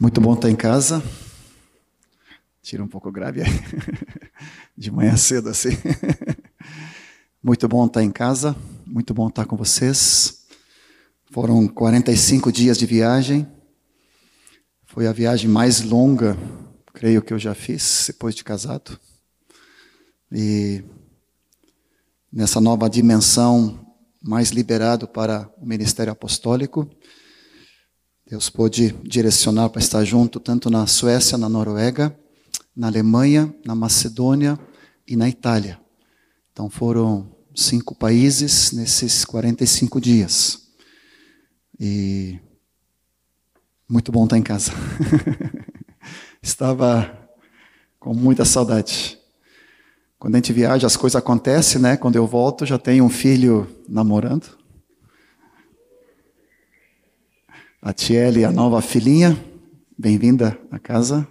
Muito bom estar em casa. Tira um pouco grave aí. De manhã cedo assim. Muito bom estar em casa. Muito bom estar com vocês. Foram 45 dias de viagem. Foi a viagem mais longa, creio que eu já fiz depois de casado. E nessa nova dimensão, mais liberado para o ministério apostólico. Deus pôde direcionar para estar junto tanto na Suécia, na Noruega, na Alemanha, na Macedônia e na Itália. Então foram cinco países nesses 45 dias. E muito bom estar em casa. Estava com muita saudade. Quando a gente viaja, as coisas acontecem, né? Quando eu volto, já tenho um filho namorando. A Tiele, a nova filhinha, bem-vinda à casa,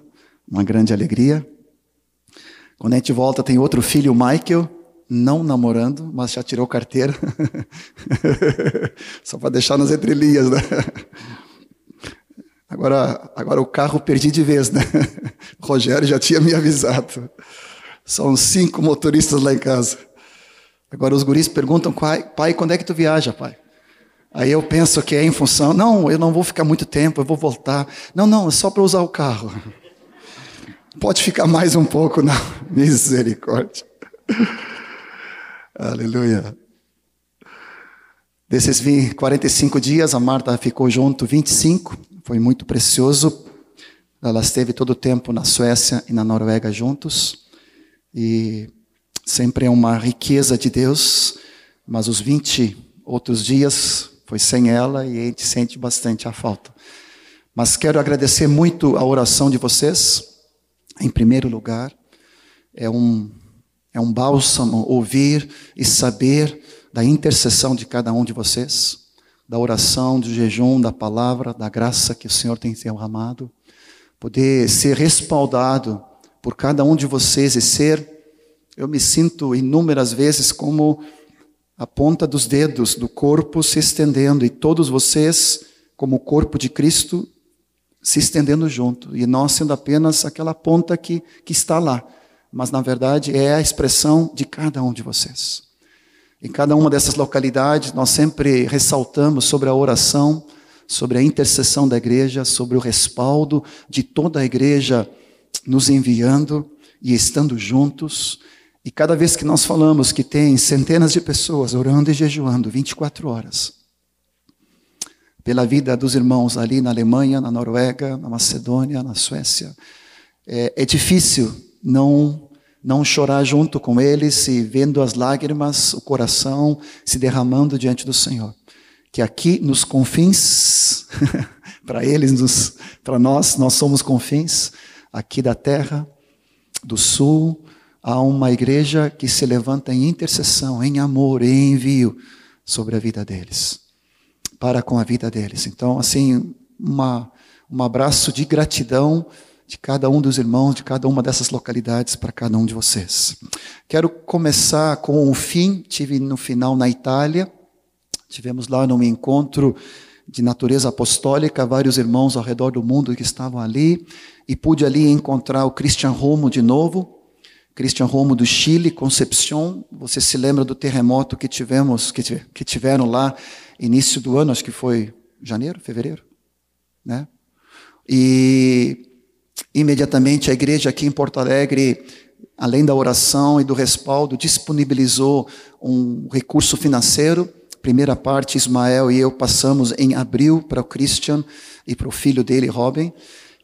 uma grande alegria. Quando a gente volta, tem outro filho, o Michael, não namorando, mas já tirou carteira. Só para deixar nas entrelinhas, né? Agora, agora o carro perdi de vez, né? O Rogério já tinha me avisado. São cinco motoristas lá em casa. Agora os guris perguntam, pai, quando é que tu viaja, pai? Aí eu penso que é em função, não, eu não vou ficar muito tempo, eu vou voltar. Não, não, é só para usar o carro. Pode ficar mais um pouco, não. Misericórdia. Aleluia. Desses 45 dias, a Marta ficou junto 25, foi muito precioso. Ela esteve todo o tempo na Suécia e na Noruega juntos. E sempre é uma riqueza de Deus, mas os 20 outros dias foi sem ela e a gente sente bastante a falta. Mas quero agradecer muito a oração de vocês, em primeiro lugar. É um, é um bálsamo ouvir e saber da intercessão de cada um de vocês, da oração, do jejum, da palavra, da graça que o Senhor tem derramado. Poder ser respaldado por cada um de vocês e ser, eu me sinto inúmeras vezes como a ponta dos dedos do corpo se estendendo e todos vocês, como o corpo de Cristo, se estendendo junto. E nós sendo apenas aquela ponta que, que está lá. Mas na verdade é a expressão de cada um de vocês. Em cada uma dessas localidades, nós sempre ressaltamos sobre a oração, sobre a intercessão da igreja, sobre o respaldo de toda a igreja nos enviando e estando juntos e cada vez que nós falamos que tem centenas de pessoas orando e jejuando 24 horas, pela vida dos irmãos ali na Alemanha, na Noruega, na Macedônia, na Suécia, é, é difícil não não chorar junto com eles e vendo as lágrimas, o coração se derramando diante do Senhor. Que aqui nos confins, para eles, para nós, nós somos confins, aqui da terra, do sul, há uma igreja que se levanta em intercessão, em amor, em envio sobre a vida deles, para com a vida deles. Então, assim, uma, um abraço de gratidão de cada um dos irmãos, de cada uma dessas localidades, para cada um de vocês. Quero começar com o fim, tive no final na Itália, tivemos lá num encontro de natureza apostólica, vários irmãos ao redor do mundo que estavam ali, e pude ali encontrar o Christian Romo de novo, Christian Romo do Chile, Concepción. Você se lembra do terremoto que tivemos, que, que tiveram lá início do ano, acho que foi janeiro, fevereiro, né? E imediatamente a igreja aqui em Porto Alegre, além da oração e do respaldo, disponibilizou um recurso financeiro. Primeira parte, Ismael e eu passamos em abril para o Christian e para o filho dele, Robin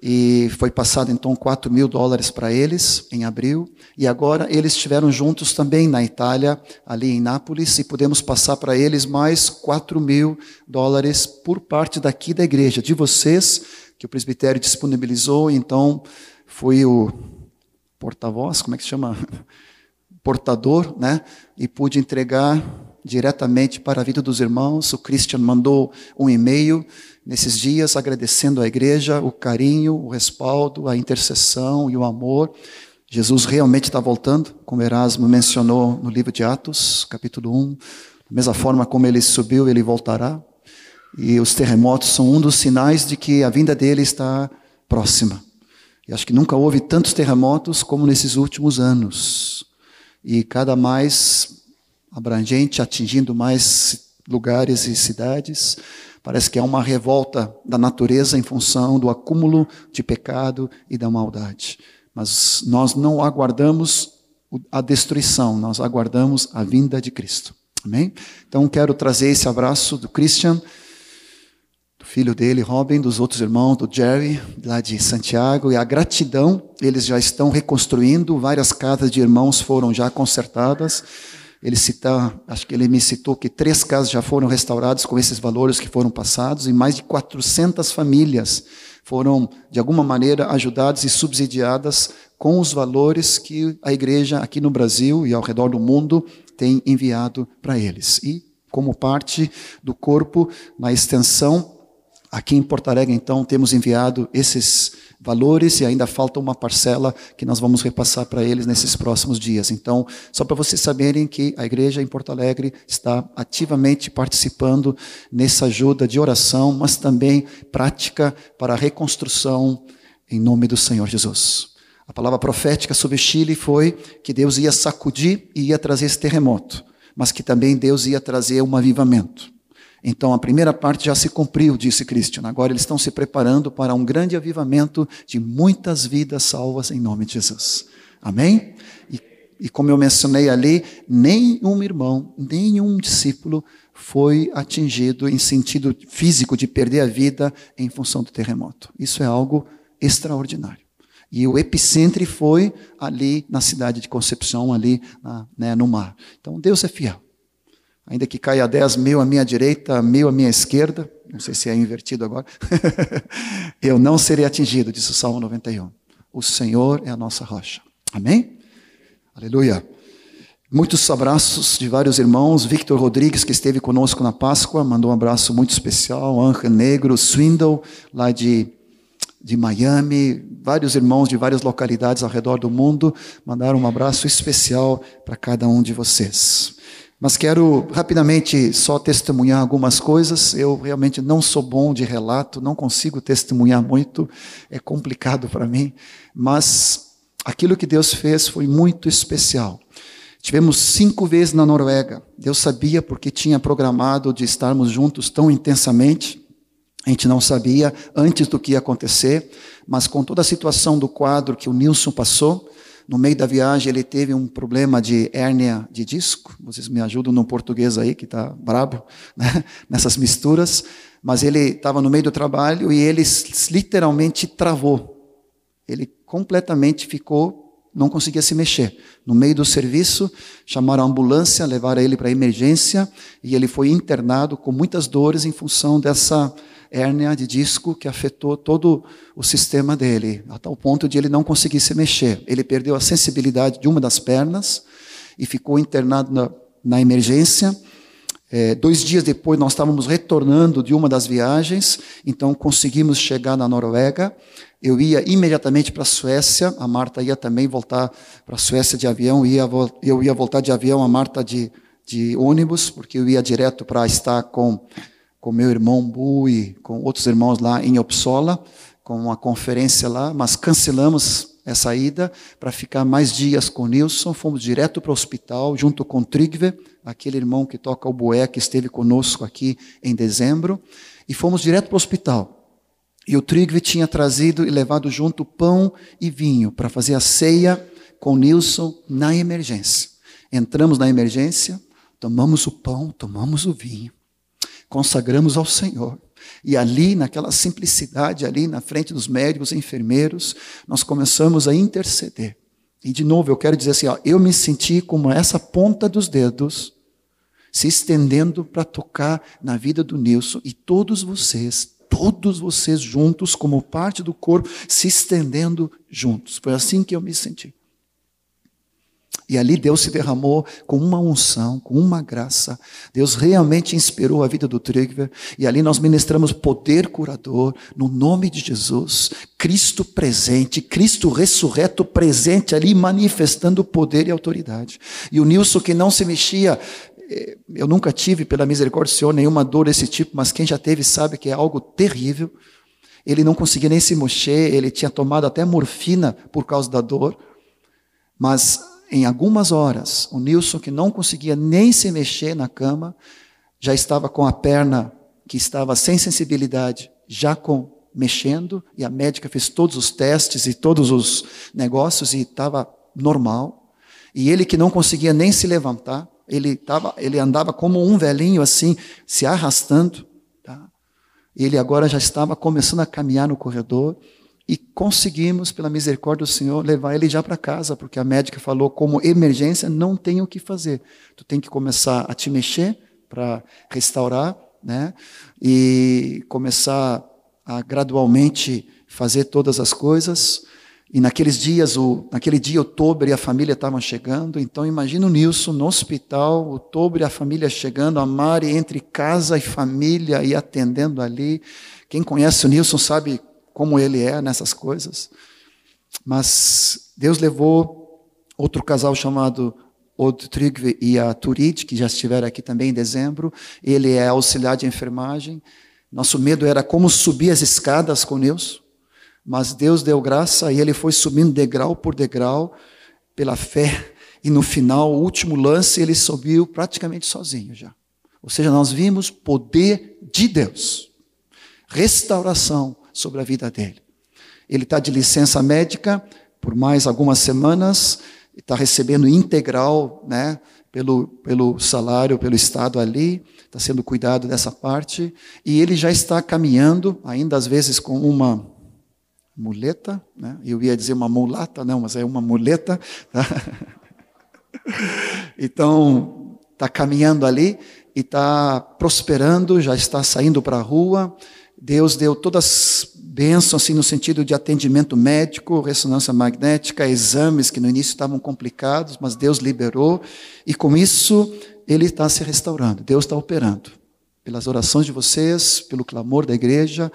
e foi passado então 4 mil dólares para eles em abril, e agora eles estiveram juntos também na Itália, ali em Nápoles, e podemos passar para eles mais 4 mil dólares por parte daqui da igreja, de vocês, que o presbitério disponibilizou, então fui o porta-voz, como é que se chama? Portador, né? E pude entregar diretamente para a vida dos irmãos. O Christian mandou um e-mail nesses dias agradecendo à igreja o carinho, o respaldo, a intercessão e o amor. Jesus realmente está voltando, como Erasmo mencionou no livro de Atos, capítulo 1. Da mesma forma como ele subiu, ele voltará. E os terremotos são um dos sinais de que a vinda dele está próxima. E acho que nunca houve tantos terremotos como nesses últimos anos. E cada mais abrangente, atingindo mais lugares e cidades. Parece que é uma revolta da natureza em função do acúmulo de pecado e da maldade. Mas nós não aguardamos a destruição, nós aguardamos a vinda de Cristo. Amém? Então quero trazer esse abraço do Christian filho dele, Robin, dos outros irmãos, do Jerry, lá de Santiago, e a gratidão, eles já estão reconstruindo, várias casas de irmãos foram já consertadas. Ele cita, acho que ele me citou que três casas já foram restauradas com esses valores que foram passados, e mais de 400 famílias foram, de alguma maneira, ajudadas e subsidiadas com os valores que a igreja aqui no Brasil e ao redor do mundo tem enviado para eles. E como parte do corpo, na extensão Aqui em Porto Alegre, então, temos enviado esses valores e ainda falta uma parcela que nós vamos repassar para eles nesses próximos dias. Então, só para vocês saberem que a igreja em Porto Alegre está ativamente participando nessa ajuda de oração, mas também prática para a reconstrução em nome do Senhor Jesus. A palavra profética sobre Chile foi que Deus ia sacudir e ia trazer esse terremoto, mas que também Deus ia trazer um avivamento. Então a primeira parte já se cumpriu, disse Christian. Agora eles estão se preparando para um grande avivamento de muitas vidas salvas em nome de Jesus. Amém? E, e como eu mencionei ali, nenhum irmão, nenhum discípulo foi atingido em sentido físico de perder a vida em função do terremoto. Isso é algo extraordinário. E o epicentro foi ali na cidade de Concepção, ali na, né, no mar. Então Deus é fiel. Ainda que caia dez mil à minha direita, mil à minha esquerda, não sei se é invertido agora, eu não serei atingido, disse o Salmo 91. O Senhor é a nossa rocha. Amém? Aleluia. Muitos abraços de vários irmãos. Victor Rodrigues, que esteve conosco na Páscoa, mandou um abraço muito especial. Anja Negro, Swindle, lá de, de Miami. Vários irmãos de várias localidades ao redor do mundo mandaram um abraço especial para cada um de vocês. Mas quero rapidamente só testemunhar algumas coisas. Eu realmente não sou bom de relato, não consigo testemunhar muito, é complicado para mim. Mas aquilo que Deus fez foi muito especial. Tivemos cinco vezes na Noruega. Deus sabia porque tinha programado de estarmos juntos tão intensamente. A gente não sabia antes do que ia acontecer, mas com toda a situação do quadro que o Nilson passou, no meio da viagem, ele teve um problema de hérnia de disco. Vocês me ajudam no português aí, que está brabo, né? nessas misturas. Mas ele estava no meio do trabalho e ele literalmente travou. Ele completamente ficou, não conseguia se mexer. No meio do serviço, chamaram a ambulância, levaram ele para emergência e ele foi internado com muitas dores em função dessa hérnia de disco que afetou todo o sistema dele, a tal ponto de ele não conseguir se mexer. Ele perdeu a sensibilidade de uma das pernas e ficou internado na, na emergência. É, dois dias depois, nós estávamos retornando de uma das viagens, então conseguimos chegar na Noruega. Eu ia imediatamente para a Suécia, a Marta ia também voltar para a Suécia de avião, ia, eu ia voltar de avião, a Marta de, de ônibus, porque eu ia direto para estar com com meu irmão Bu e com outros irmãos lá em Uppsala, com uma conferência lá, mas cancelamos essa ida para ficar mais dias com Nilson. Fomos direto para o hospital, junto com Trigve, aquele irmão que toca o boé, que esteve conosco aqui em dezembro, e fomos direto para o hospital. E o Trigve tinha trazido e levado junto pão e vinho para fazer a ceia com Nilson na emergência. Entramos na emergência, tomamos o pão, tomamos o vinho consagramos ao Senhor. E ali, naquela simplicidade, ali na frente dos médicos e enfermeiros, nós começamos a interceder. E de novo, eu quero dizer assim: ó, eu me senti como essa ponta dos dedos se estendendo para tocar na vida do Nilson e todos vocês, todos vocês juntos, como parte do corpo, se estendendo juntos. Foi assim que eu me senti. E ali Deus se derramou com uma unção, com uma graça. Deus realmente inspirou a vida do Trigver. E ali nós ministramos poder curador, no nome de Jesus. Cristo presente, Cristo ressurreto presente ali, manifestando poder e autoridade. E o Nilson que não se mexia, eh, eu nunca tive, pela misericórdia do Senhor, nenhuma dor desse tipo, mas quem já teve sabe que é algo terrível. Ele não conseguia nem se mexer, ele tinha tomado até morfina por causa da dor. Mas em algumas horas, o Nilson, que não conseguia nem se mexer na cama, já estava com a perna que estava sem sensibilidade, já com mexendo, e a médica fez todos os testes e todos os negócios e estava normal. E ele que não conseguia nem se levantar, ele, tava, ele andava como um velhinho assim, se arrastando. Tá? Ele agora já estava começando a caminhar no corredor e conseguimos, pela misericórdia do Senhor, levar ele já para casa, porque a médica falou, como emergência, não tem o que fazer. Tu tem que começar a te mexer para restaurar, né? E começar a gradualmente fazer todas as coisas. E naqueles dias, o, naquele dia, o e a família estavam chegando. Então, imagina o Nilson no hospital, o e a família chegando, a Mari entre casa e família e atendendo ali. Quem conhece o Nilson sabe como ele é nessas coisas. Mas Deus levou outro casal chamado Od Trygve e a Turid, que já estiveram aqui também em dezembro. Ele é auxiliar de enfermagem. Nosso medo era como subir as escadas com Deus, mas Deus deu graça e ele foi subindo degrau por degrau pela fé. E no final, o último lance, ele subiu praticamente sozinho já. Ou seja, nós vimos poder de Deus, restauração sobre a vida dele. Ele está de licença médica por mais algumas semanas, está recebendo integral, né, pelo, pelo salário, pelo Estado ali, está sendo cuidado dessa parte, e ele já está caminhando, ainda às vezes com uma muleta, né? eu ia dizer uma mulata, não, mas é uma muleta. Tá? Então, está caminhando ali e está prosperando, já está saindo para a rua. Deus deu todas bênçãos assim, no sentido de atendimento médico, ressonância magnética, exames que no início estavam complicados, mas Deus liberou, e com isso ele está se restaurando, Deus está operando. Pelas orações de vocês, pelo clamor da igreja,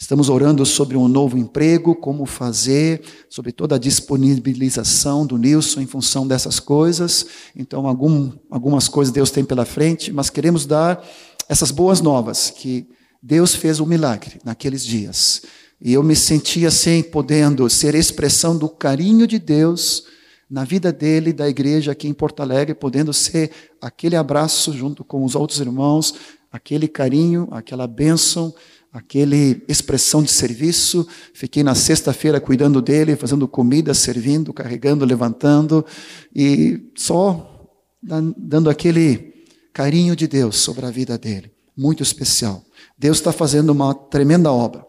estamos orando sobre um novo emprego, como fazer, sobre toda a disponibilização do Nilson em função dessas coisas. Então, algum, algumas coisas Deus tem pela frente, mas queremos dar essas boas novas, que Deus fez um milagre naqueles dias. E eu me sentia assim, podendo ser expressão do carinho de Deus na vida dele, da igreja aqui em Porto Alegre, podendo ser aquele abraço junto com os outros irmãos, aquele carinho, aquela bênção, aquela expressão de serviço. Fiquei na sexta-feira cuidando dele, fazendo comida, servindo, carregando, levantando e só dando aquele carinho de Deus sobre a vida dele, muito especial. Deus está fazendo uma tremenda obra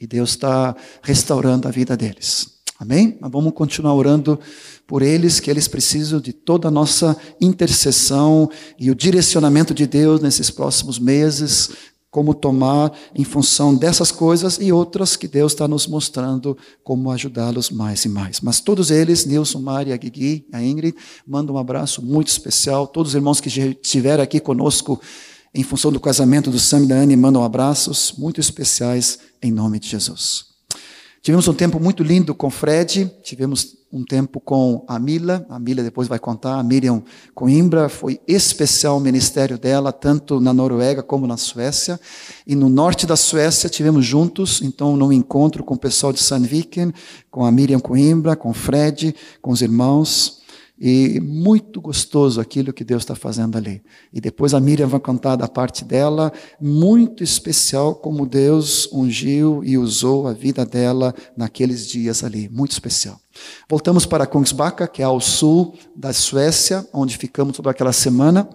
e Deus está restaurando a vida deles. Amém? Mas vamos continuar orando por eles, que eles precisam de toda a nossa intercessão e o direcionamento de Deus nesses próximos meses, como tomar em função dessas coisas e outras que Deus está nos mostrando como ajudá-los mais e mais. Mas todos eles, Nilson, Mari, a Guigui, a Ingrid, mandam um abraço muito especial. Todos os irmãos que estiveram aqui conosco em função do casamento do Sam e da Anne, mandam abraços muito especiais em nome de Jesus. Tivemos um tempo muito lindo com Fred, tivemos um tempo com a Mila, a Mila depois vai contar, a Miriam Coimbra, foi especial o ministério dela, tanto na Noruega como na Suécia. E no norte da Suécia tivemos juntos, então, num encontro com o pessoal de Sandviken, com a Miriam Coimbra, com Fred, com os irmãos. E muito gostoso aquilo que Deus está fazendo ali. E depois a Miriam vai contar da parte dela, muito especial como Deus ungiu e usou a vida dela naqueles dias ali. Muito especial. Voltamos para Kungsbacka, que é ao sul da Suécia, onde ficamos toda aquela semana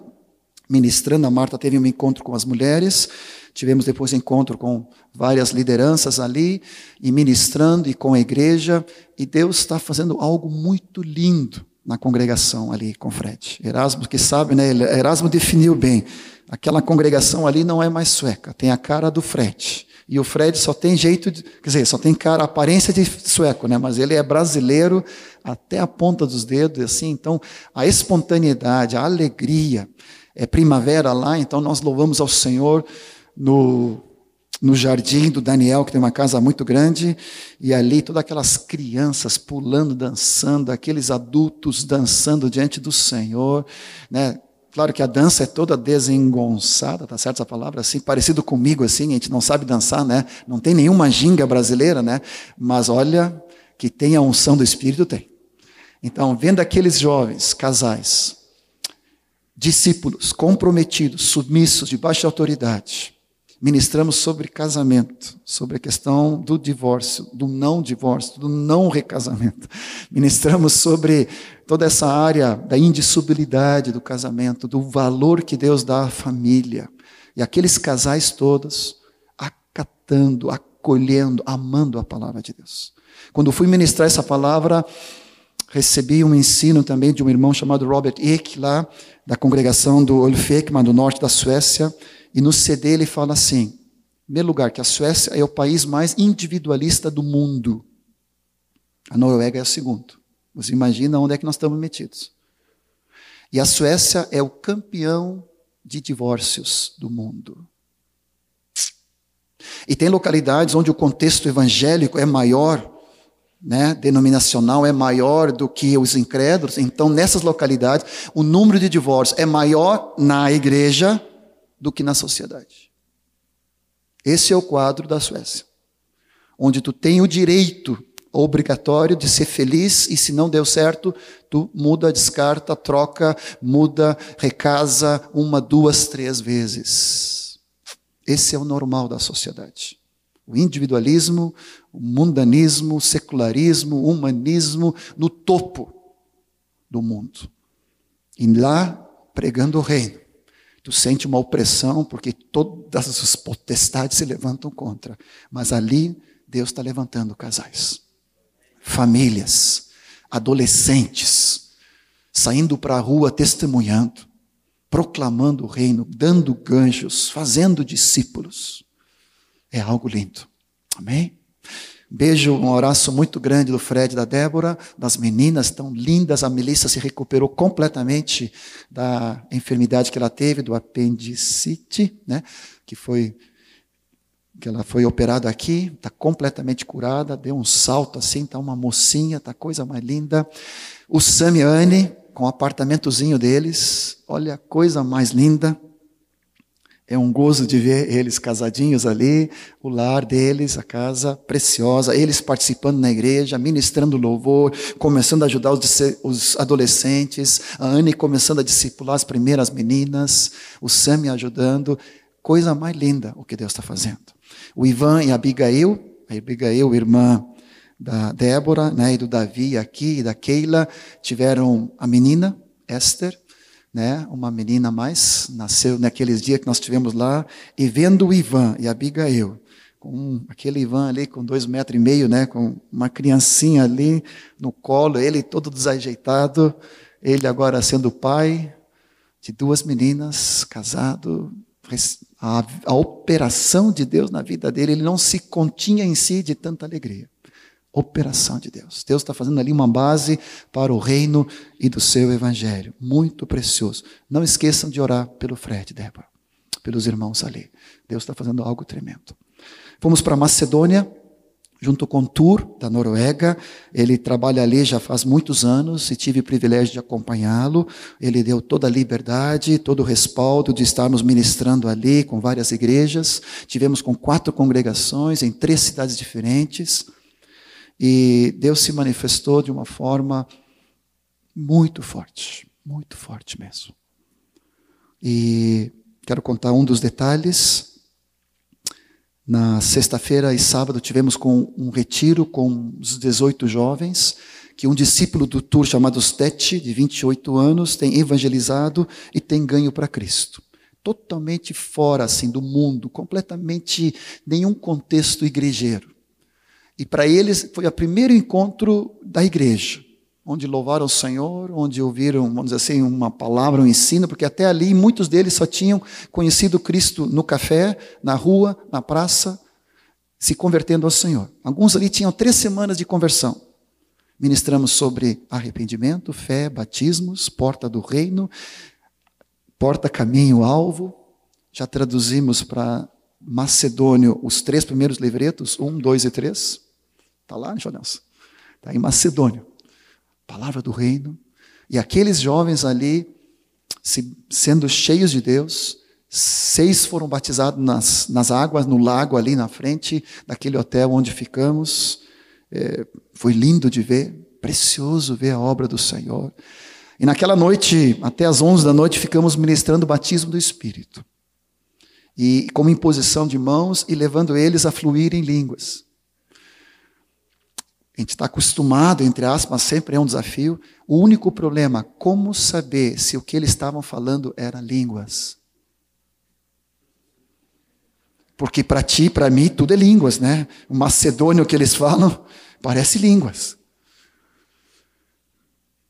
ministrando. A Marta teve um encontro com as mulheres. Tivemos depois encontro com várias lideranças ali, e ministrando e com a igreja. E Deus está fazendo algo muito lindo na congregação ali com Fred. Erasmo, que sabe, né? Erasmo definiu bem. Aquela congregação ali não é mais sueca, tem a cara do Fred. E o Fred só tem jeito de, quer dizer, só tem cara, aparência de sueco, né? Mas ele é brasileiro até a ponta dos dedos, assim. Então, a espontaneidade, a alegria, é primavera lá, então nós louvamos ao Senhor no no jardim do Daniel, que tem uma casa muito grande, e ali todas aquelas crianças pulando, dançando, aqueles adultos dançando diante do Senhor, né? Claro que a dança é toda desengonçada, tá certo essa palavra? Assim, parecido comigo, assim, a gente não sabe dançar, né? Não tem nenhuma ginga brasileira, né? Mas olha, que tem a unção do Espírito, tem. Então, vendo aqueles jovens, casais, discípulos, comprometidos, submissos, de autoridade, ministramos sobre casamento, sobre a questão do divórcio, do não divórcio, do não recasamento. Ministramos sobre toda essa área da indissolubilidade do casamento, do valor que Deus dá à família. E aqueles casais todos acatando, acolhendo, amando a palavra de Deus. Quando fui ministrar essa palavra, recebi um ensino também de um irmão chamado Robert Eck, lá da congregação do Ulfekman, do norte da Suécia, e no CD ele fala assim: em primeiro lugar, que a Suécia é o país mais individualista do mundo. A Noruega é o segundo. Você imagina onde é que nós estamos metidos. E a Suécia é o campeão de divórcios do mundo. E tem localidades onde o contexto evangélico é maior né, denominacional é maior do que os incrédulos, então nessas localidades o número de divórcios é maior na igreja do que na sociedade. Esse é o quadro da Suécia, onde tu tem o direito obrigatório de ser feliz e se não deu certo, tu muda, descarta, troca, muda, recasa uma, duas, três vezes. Esse é o normal da sociedade. O individualismo, o mundanismo, o secularismo, o humanismo no topo do mundo. E lá, pregando o reino, tu sente uma opressão porque todas as potestades se levantam contra. Mas ali, Deus está levantando casais, famílias, adolescentes, saindo para a rua testemunhando, proclamando o reino, dando ganchos, fazendo discípulos. É algo lindo. Amém? Beijo, um abraço muito grande do Fred da Débora, das meninas tão lindas. A Melissa se recuperou completamente da enfermidade que ela teve, do apendicite, né? Que foi que ela foi operada aqui, está completamente curada, deu um salto assim, está uma mocinha, está coisa mais linda. O Sam e Anne, com o apartamentozinho deles, olha a coisa mais linda. É um gozo de ver eles casadinhos ali, o lar deles, a casa preciosa, eles participando na igreja, ministrando louvor, começando a ajudar os, os adolescentes, a Anne começando a discipular as primeiras meninas, o Sam ajudando. Coisa mais linda o que Deus está fazendo. O Ivan e a Abigail, a Abigail, irmã da Débora, né, e do Davi aqui, e da Keila, tiveram a menina, Esther, né, uma menina mais, nasceu naqueles dias que nós tivemos lá, e vendo o Ivan e a Abigail, com aquele Ivan ali com dois metros e meio, né, com uma criancinha ali no colo, ele todo desajeitado, ele agora sendo pai de duas meninas, casado, a, a operação de Deus na vida dele, ele não se continha em si de tanta alegria operação de Deus. Deus está fazendo ali uma base para o reino e do seu evangelho. Muito precioso. Não esqueçam de orar pelo Fred, Débora, pelos irmãos ali. Deus está fazendo algo tremendo. Fomos para Macedônia, junto com Tur, da Noruega. Ele trabalha ali já faz muitos anos e tive o privilégio de acompanhá-lo. Ele deu toda a liberdade, todo o respaldo de estarmos ministrando ali com várias igrejas. Tivemos com quatro congregações em três cidades diferentes. E Deus se manifestou de uma forma muito forte, muito forte mesmo. E quero contar um dos detalhes. Na sexta-feira e sábado tivemos com um retiro com os 18 jovens, que um discípulo do tour chamado Stete, de 28 anos, tem evangelizado e tem ganho para Cristo. Totalmente fora assim do mundo, completamente nenhum contexto igrejeiro. E para eles foi o primeiro encontro da igreja, onde louvaram o Senhor, onde ouviram, vamos dizer assim, uma palavra, um ensino, porque até ali muitos deles só tinham conhecido Cristo no café, na rua, na praça, se convertendo ao Senhor. Alguns ali tinham três semanas de conversão. Ministramos sobre arrependimento, fé, batismos, porta do reino, porta, caminho, alvo. Já traduzimos para macedônio os três primeiros livretos, um, dois e três. Está lá, Jonas? Está em Macedônia. Palavra do reino. E aqueles jovens ali se, sendo cheios de Deus. Seis foram batizados nas, nas águas, no lago ali na frente daquele hotel onde ficamos. É, foi lindo de ver, precioso ver a obra do Senhor. E naquela noite, até as onze da noite, ficamos ministrando o batismo do Espírito. E como imposição de mãos e levando eles a fluir em línguas. A gente está acostumado, entre aspas, sempre é um desafio. O único problema, como saber se o que eles estavam falando era línguas? Porque para ti, para mim, tudo é línguas, né? O macedônio que eles falam parece línguas.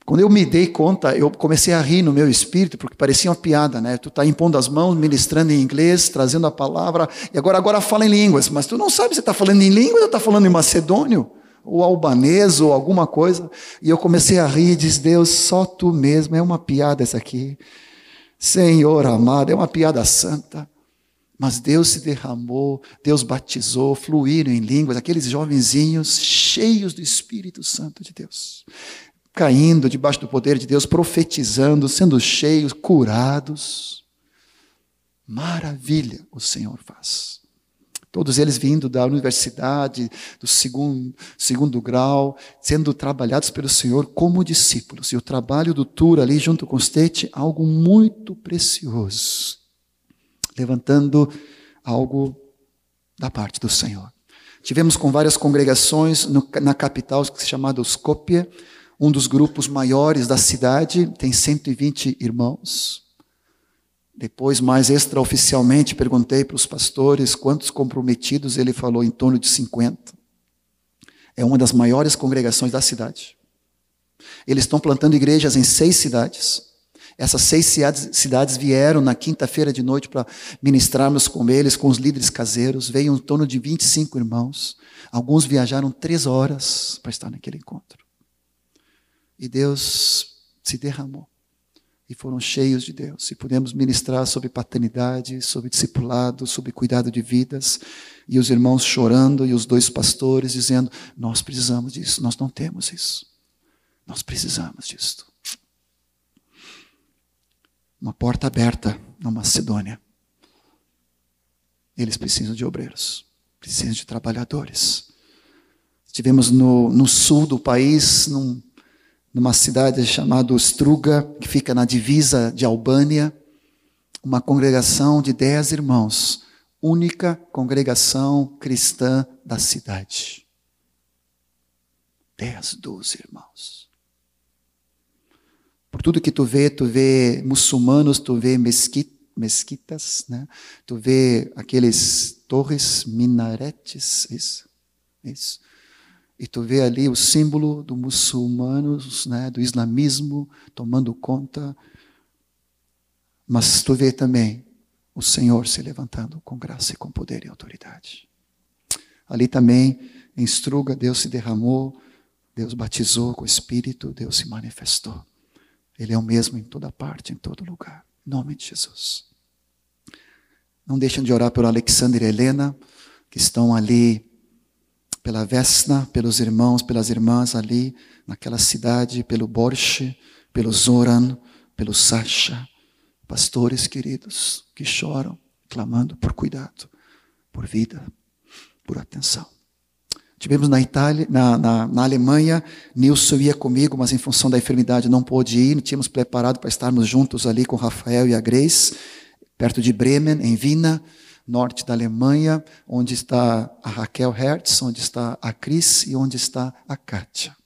Quando eu me dei conta, eu comecei a rir no meu espírito, porque parecia uma piada, né? Tu está impondo as mãos, ministrando em inglês, trazendo a palavra, e agora agora fala em línguas, mas tu não sabe se está falando em línguas ou está falando em macedônio, ou albanês, ou alguma coisa. E eu comecei a rir e disse, Deus, só tu mesmo, é uma piada essa aqui. Senhor amado, é uma piada santa. Mas Deus se derramou, Deus batizou, fluíram em línguas, aqueles jovenzinhos cheios do Espírito Santo de Deus caindo debaixo do poder de Deus, profetizando, sendo cheios, curados. Maravilha o Senhor faz. Todos eles vindo da universidade, do segundo, segundo grau, sendo trabalhados pelo Senhor como discípulos. E o trabalho do Tour ali junto com o State, algo muito precioso. Levantando algo da parte do Senhor. Tivemos com várias congregações no, na capital, chamada Skopje, um dos grupos maiores da cidade, tem 120 irmãos. Depois, mais extraoficialmente, perguntei para os pastores quantos comprometidos, ele falou em torno de 50. É uma das maiores congregações da cidade. Eles estão plantando igrejas em seis cidades. Essas seis cidades vieram na quinta-feira de noite para ministrarmos com eles, com os líderes caseiros. Veio em torno de 25 irmãos. Alguns viajaram três horas para estar naquele encontro. E Deus se derramou. E foram cheios de Deus. E pudemos ministrar sobre paternidade, sobre discipulado, sobre cuidado de vidas. E os irmãos chorando e os dois pastores dizendo: Nós precisamos disso, nós não temos isso. Nós precisamos disso. Uma porta aberta na Macedônia. Eles precisam de obreiros, precisam de trabalhadores. Estivemos no, no sul do país, num numa cidade chamada Struga, que fica na divisa de Albânia, uma congregação de dez irmãos, única congregação cristã da cidade. Dez, doze irmãos. Por tudo que tu vê, tu vê muçulmanos, tu vê mesquitas, né? tu vê aqueles torres, minaretes, isso, isso. E tu vê ali o símbolo do muçulmanos, né, do islamismo tomando conta. Mas tu vê também o Senhor se levantando com graça e com poder e autoridade. Ali também, em Struga, Deus se derramou, Deus batizou com o Espírito, Deus se manifestou. Ele é o mesmo em toda parte, em todo lugar. Em nome de Jesus. Não deixem de orar por Alexandre e Helena, que estão ali pela Vesna, pelos irmãos, pelas irmãs ali naquela cidade, pelo Borche, pelo Zoran, pelo Sasha, pastores queridos que choram, clamando por cuidado, por vida, por atenção. Tivemos na Itália, na, na, na, Alemanha, Nilson ia comigo, mas em função da enfermidade não pôde ir. Tínhamos preparado para estarmos juntos ali com Rafael e a Grace, perto de Bremen, em Vina norte da Alemanha, onde está a Raquel Hertz, onde está a Cris e onde está a Kátia.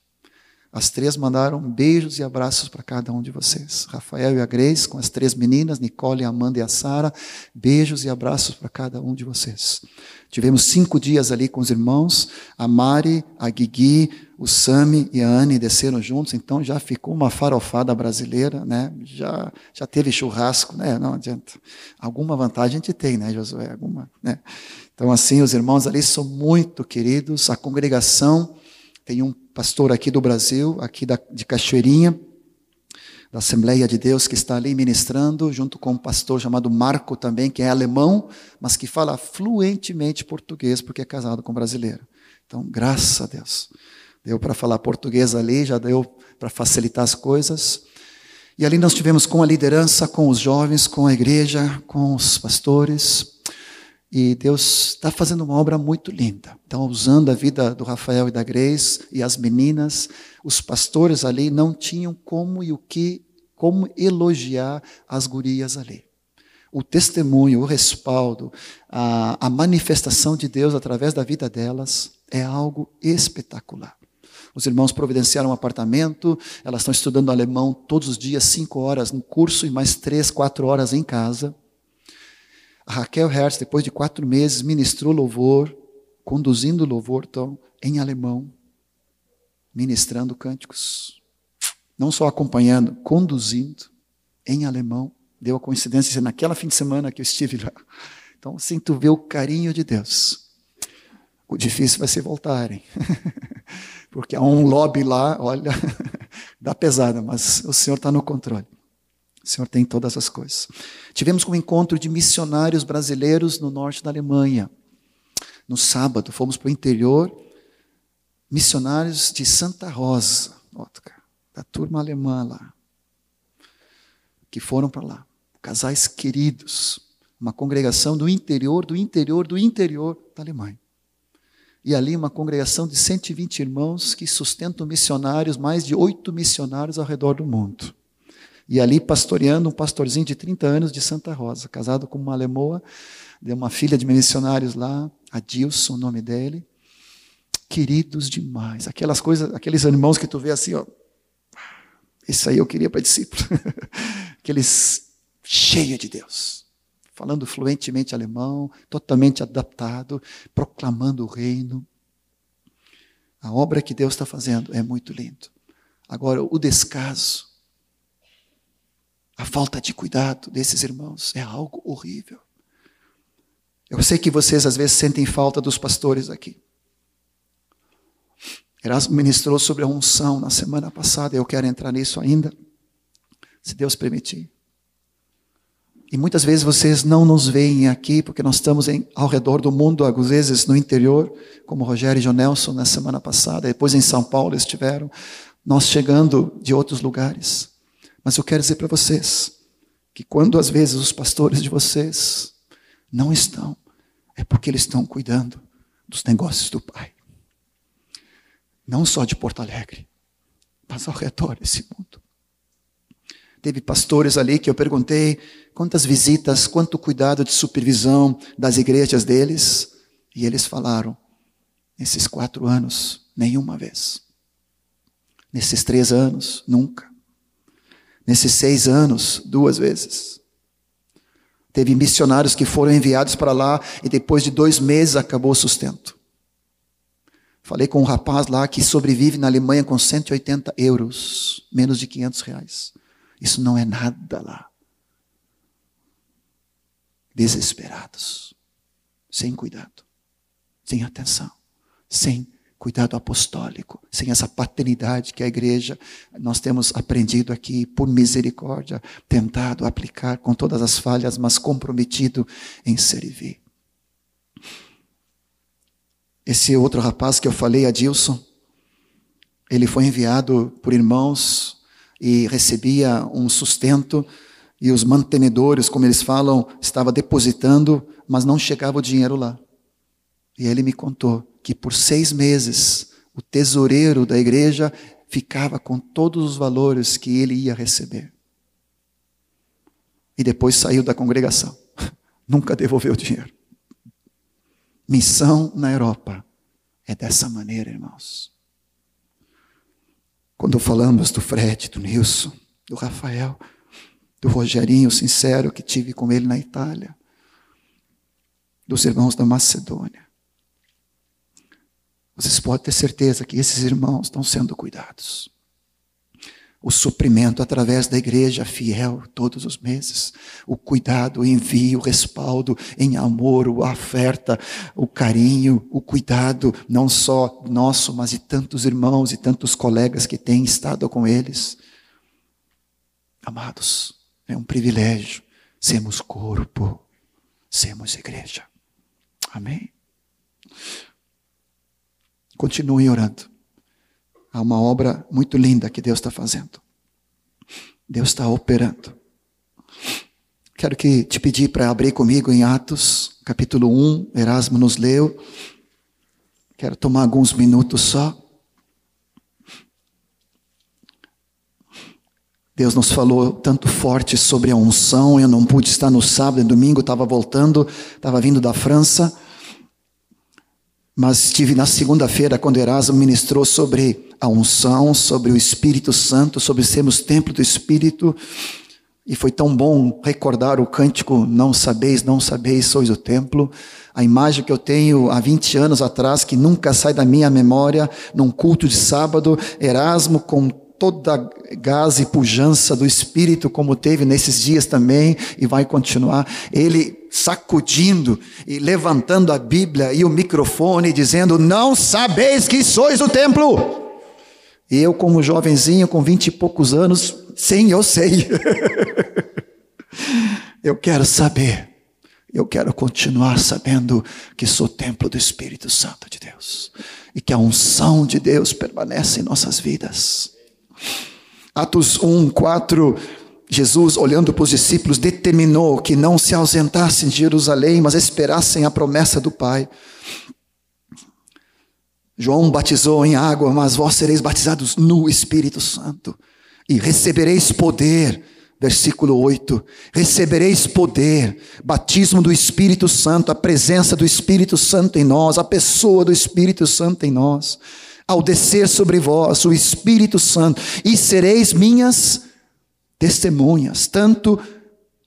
As três mandaram beijos e abraços para cada um de vocês. Rafael e a Grace, com as três meninas, Nicole, a Amanda e a Sara, beijos e abraços para cada um de vocês. Tivemos cinco dias ali com os irmãos, a Mari, a Guigui, o Sami e a Anne desceram juntos, então já ficou uma farofada brasileira, né? Já, já teve churrasco, né? Não adianta. Alguma vantagem a gente tem, né, Josué? Alguma, né? Então, assim, os irmãos ali são muito queridos, a congregação tem um pastor aqui do Brasil, aqui da, de Cachoeirinha, da Assembleia de Deus, que está ali ministrando, junto com um pastor chamado Marco também, que é alemão, mas que fala fluentemente português, porque é casado com brasileiro. Então, graças a Deus. Deu para falar português ali, já deu para facilitar as coisas. E ali nós tivemos com a liderança, com os jovens, com a igreja, com os pastores. E Deus está fazendo uma obra muito linda. Então, usando a vida do Rafael e da Grace e as meninas, os pastores ali não tinham como e o que, como elogiar as gurias ali. O testemunho, o respaldo, a, a manifestação de Deus através da vida delas é algo espetacular. Os irmãos providenciaram um apartamento, elas estão estudando alemão todos os dias, cinco horas no curso e mais três, quatro horas em casa. A Raquel Hertz, depois de quatro meses, ministrou louvor, conduzindo louvor então, em alemão, ministrando cânticos. Não só acompanhando, conduzindo em alemão. Deu a coincidência naquela fim de semana que eu estive lá. Então, sinto ver o carinho de Deus. O difícil vai ser voltarem. porque há um lobby lá, olha, dá pesada, mas o Senhor está no controle. O Senhor tem todas as coisas. Tivemos um encontro de missionários brasileiros no norte da Alemanha. No sábado, fomos para o interior, missionários de Santa Rosa, da turma alemã lá, que foram para lá. Casais queridos, uma congregação do interior, do interior, do interior da Alemanha. E ali uma congregação de 120 irmãos que sustentam missionários, mais de oito missionários ao redor do mundo. E ali pastoreando um pastorzinho de 30 anos de Santa Rosa, casado com uma alemoa, de uma filha de missionários lá, Adilson, o nome dele. Queridos demais. Aquelas coisas, aqueles irmãos que tu vê assim, ó. Isso aí eu queria para discípulo. Aqueles cheios de Deus falando fluentemente alemão, totalmente adaptado, proclamando o reino. A obra que Deus está fazendo é muito lindo. Agora, o descaso, a falta de cuidado desses irmãos é algo horrível. Eu sei que vocês às vezes sentem falta dos pastores aqui. Erasmo ministrou sobre a unção na semana passada, eu quero entrar nisso ainda, se Deus permitir. E muitas vezes vocês não nos veem aqui, porque nós estamos em, ao redor do mundo, às vezes no interior, como Rogério e John Nelson na semana passada, depois em São Paulo estiveram, nós chegando de outros lugares. Mas eu quero dizer para vocês que quando às vezes os pastores de vocês não estão, é porque eles estão cuidando dos negócios do Pai. Não só de Porto Alegre, mas ao redor desse mundo. Teve pastores ali que eu perguntei quantas visitas, quanto cuidado de supervisão das igrejas deles. E eles falaram: nesses quatro anos, nenhuma vez. Nesses três anos, nunca. Nesses seis anos, duas vezes. Teve missionários que foram enviados para lá e depois de dois meses acabou o sustento. Falei com um rapaz lá que sobrevive na Alemanha com 180 euros, menos de 500 reais. Isso não é nada lá. Desesperados, sem cuidado, sem atenção, sem cuidado apostólico, sem essa paternidade que a igreja, nós temos aprendido aqui, por misericórdia, tentado aplicar com todas as falhas, mas comprometido em servir. Esse outro rapaz que eu falei, Adilson, ele foi enviado por irmãos e recebia um sustento e os mantenedores, como eles falam, estava depositando, mas não chegava o dinheiro lá. E ele me contou que por seis meses o tesoureiro da igreja ficava com todos os valores que ele ia receber. E depois saiu da congregação. Nunca devolveu o dinheiro. Missão na Europa é dessa maneira, irmãos. Quando falamos do Fred, do Nilson, do Rafael, do Rogerinho sincero que tive com ele na Itália, dos irmãos da Macedônia. Vocês podem ter certeza que esses irmãos estão sendo cuidados o suprimento através da igreja fiel todos os meses, o cuidado, o envio, o respaldo em amor, a oferta, o carinho, o cuidado, não só nosso, mas de tantos irmãos e tantos colegas que têm estado com eles. Amados, é um privilégio sermos corpo, sermos igreja. Amém? Continue orando. Há uma obra muito linda que Deus está fazendo. Deus está operando. Quero que te pedir para abrir comigo em Atos, capítulo 1, Erasmo nos leu. Quero tomar alguns minutos só. Deus nos falou tanto forte sobre a unção. Eu não pude estar no sábado e domingo, estava voltando, estava vindo da França. Mas estive na segunda-feira, quando Erasmo ministrou sobre a unção, sobre o Espírito Santo, sobre sermos templo do Espírito. E foi tão bom recordar o cântico Não sabeis, não sabeis, sois o templo. A imagem que eu tenho há 20 anos atrás, que nunca sai da minha memória, num culto de sábado, Erasmo com toda gás e pujança do Espírito, como teve nesses dias também, e vai continuar. Ele sacudindo e levantando a Bíblia e o microfone, dizendo: Não sabeis que sois o templo. E eu, como jovenzinho, com vinte e poucos anos, sim, eu sei. eu quero saber. Eu quero continuar sabendo que sou templo do Espírito Santo de Deus e que a unção de Deus permanece em nossas vidas. Atos 1, 4. Jesus, olhando para os discípulos, determinou que não se ausentassem de Jerusalém, mas esperassem a promessa do Pai. João batizou em água, mas vós sereis batizados no Espírito Santo e recebereis poder. Versículo 8: Recebereis poder, batismo do Espírito Santo, a presença do Espírito Santo em nós, a pessoa do Espírito Santo em nós, ao descer sobre vós o Espírito Santo, e sereis minhas testemunhas, tanto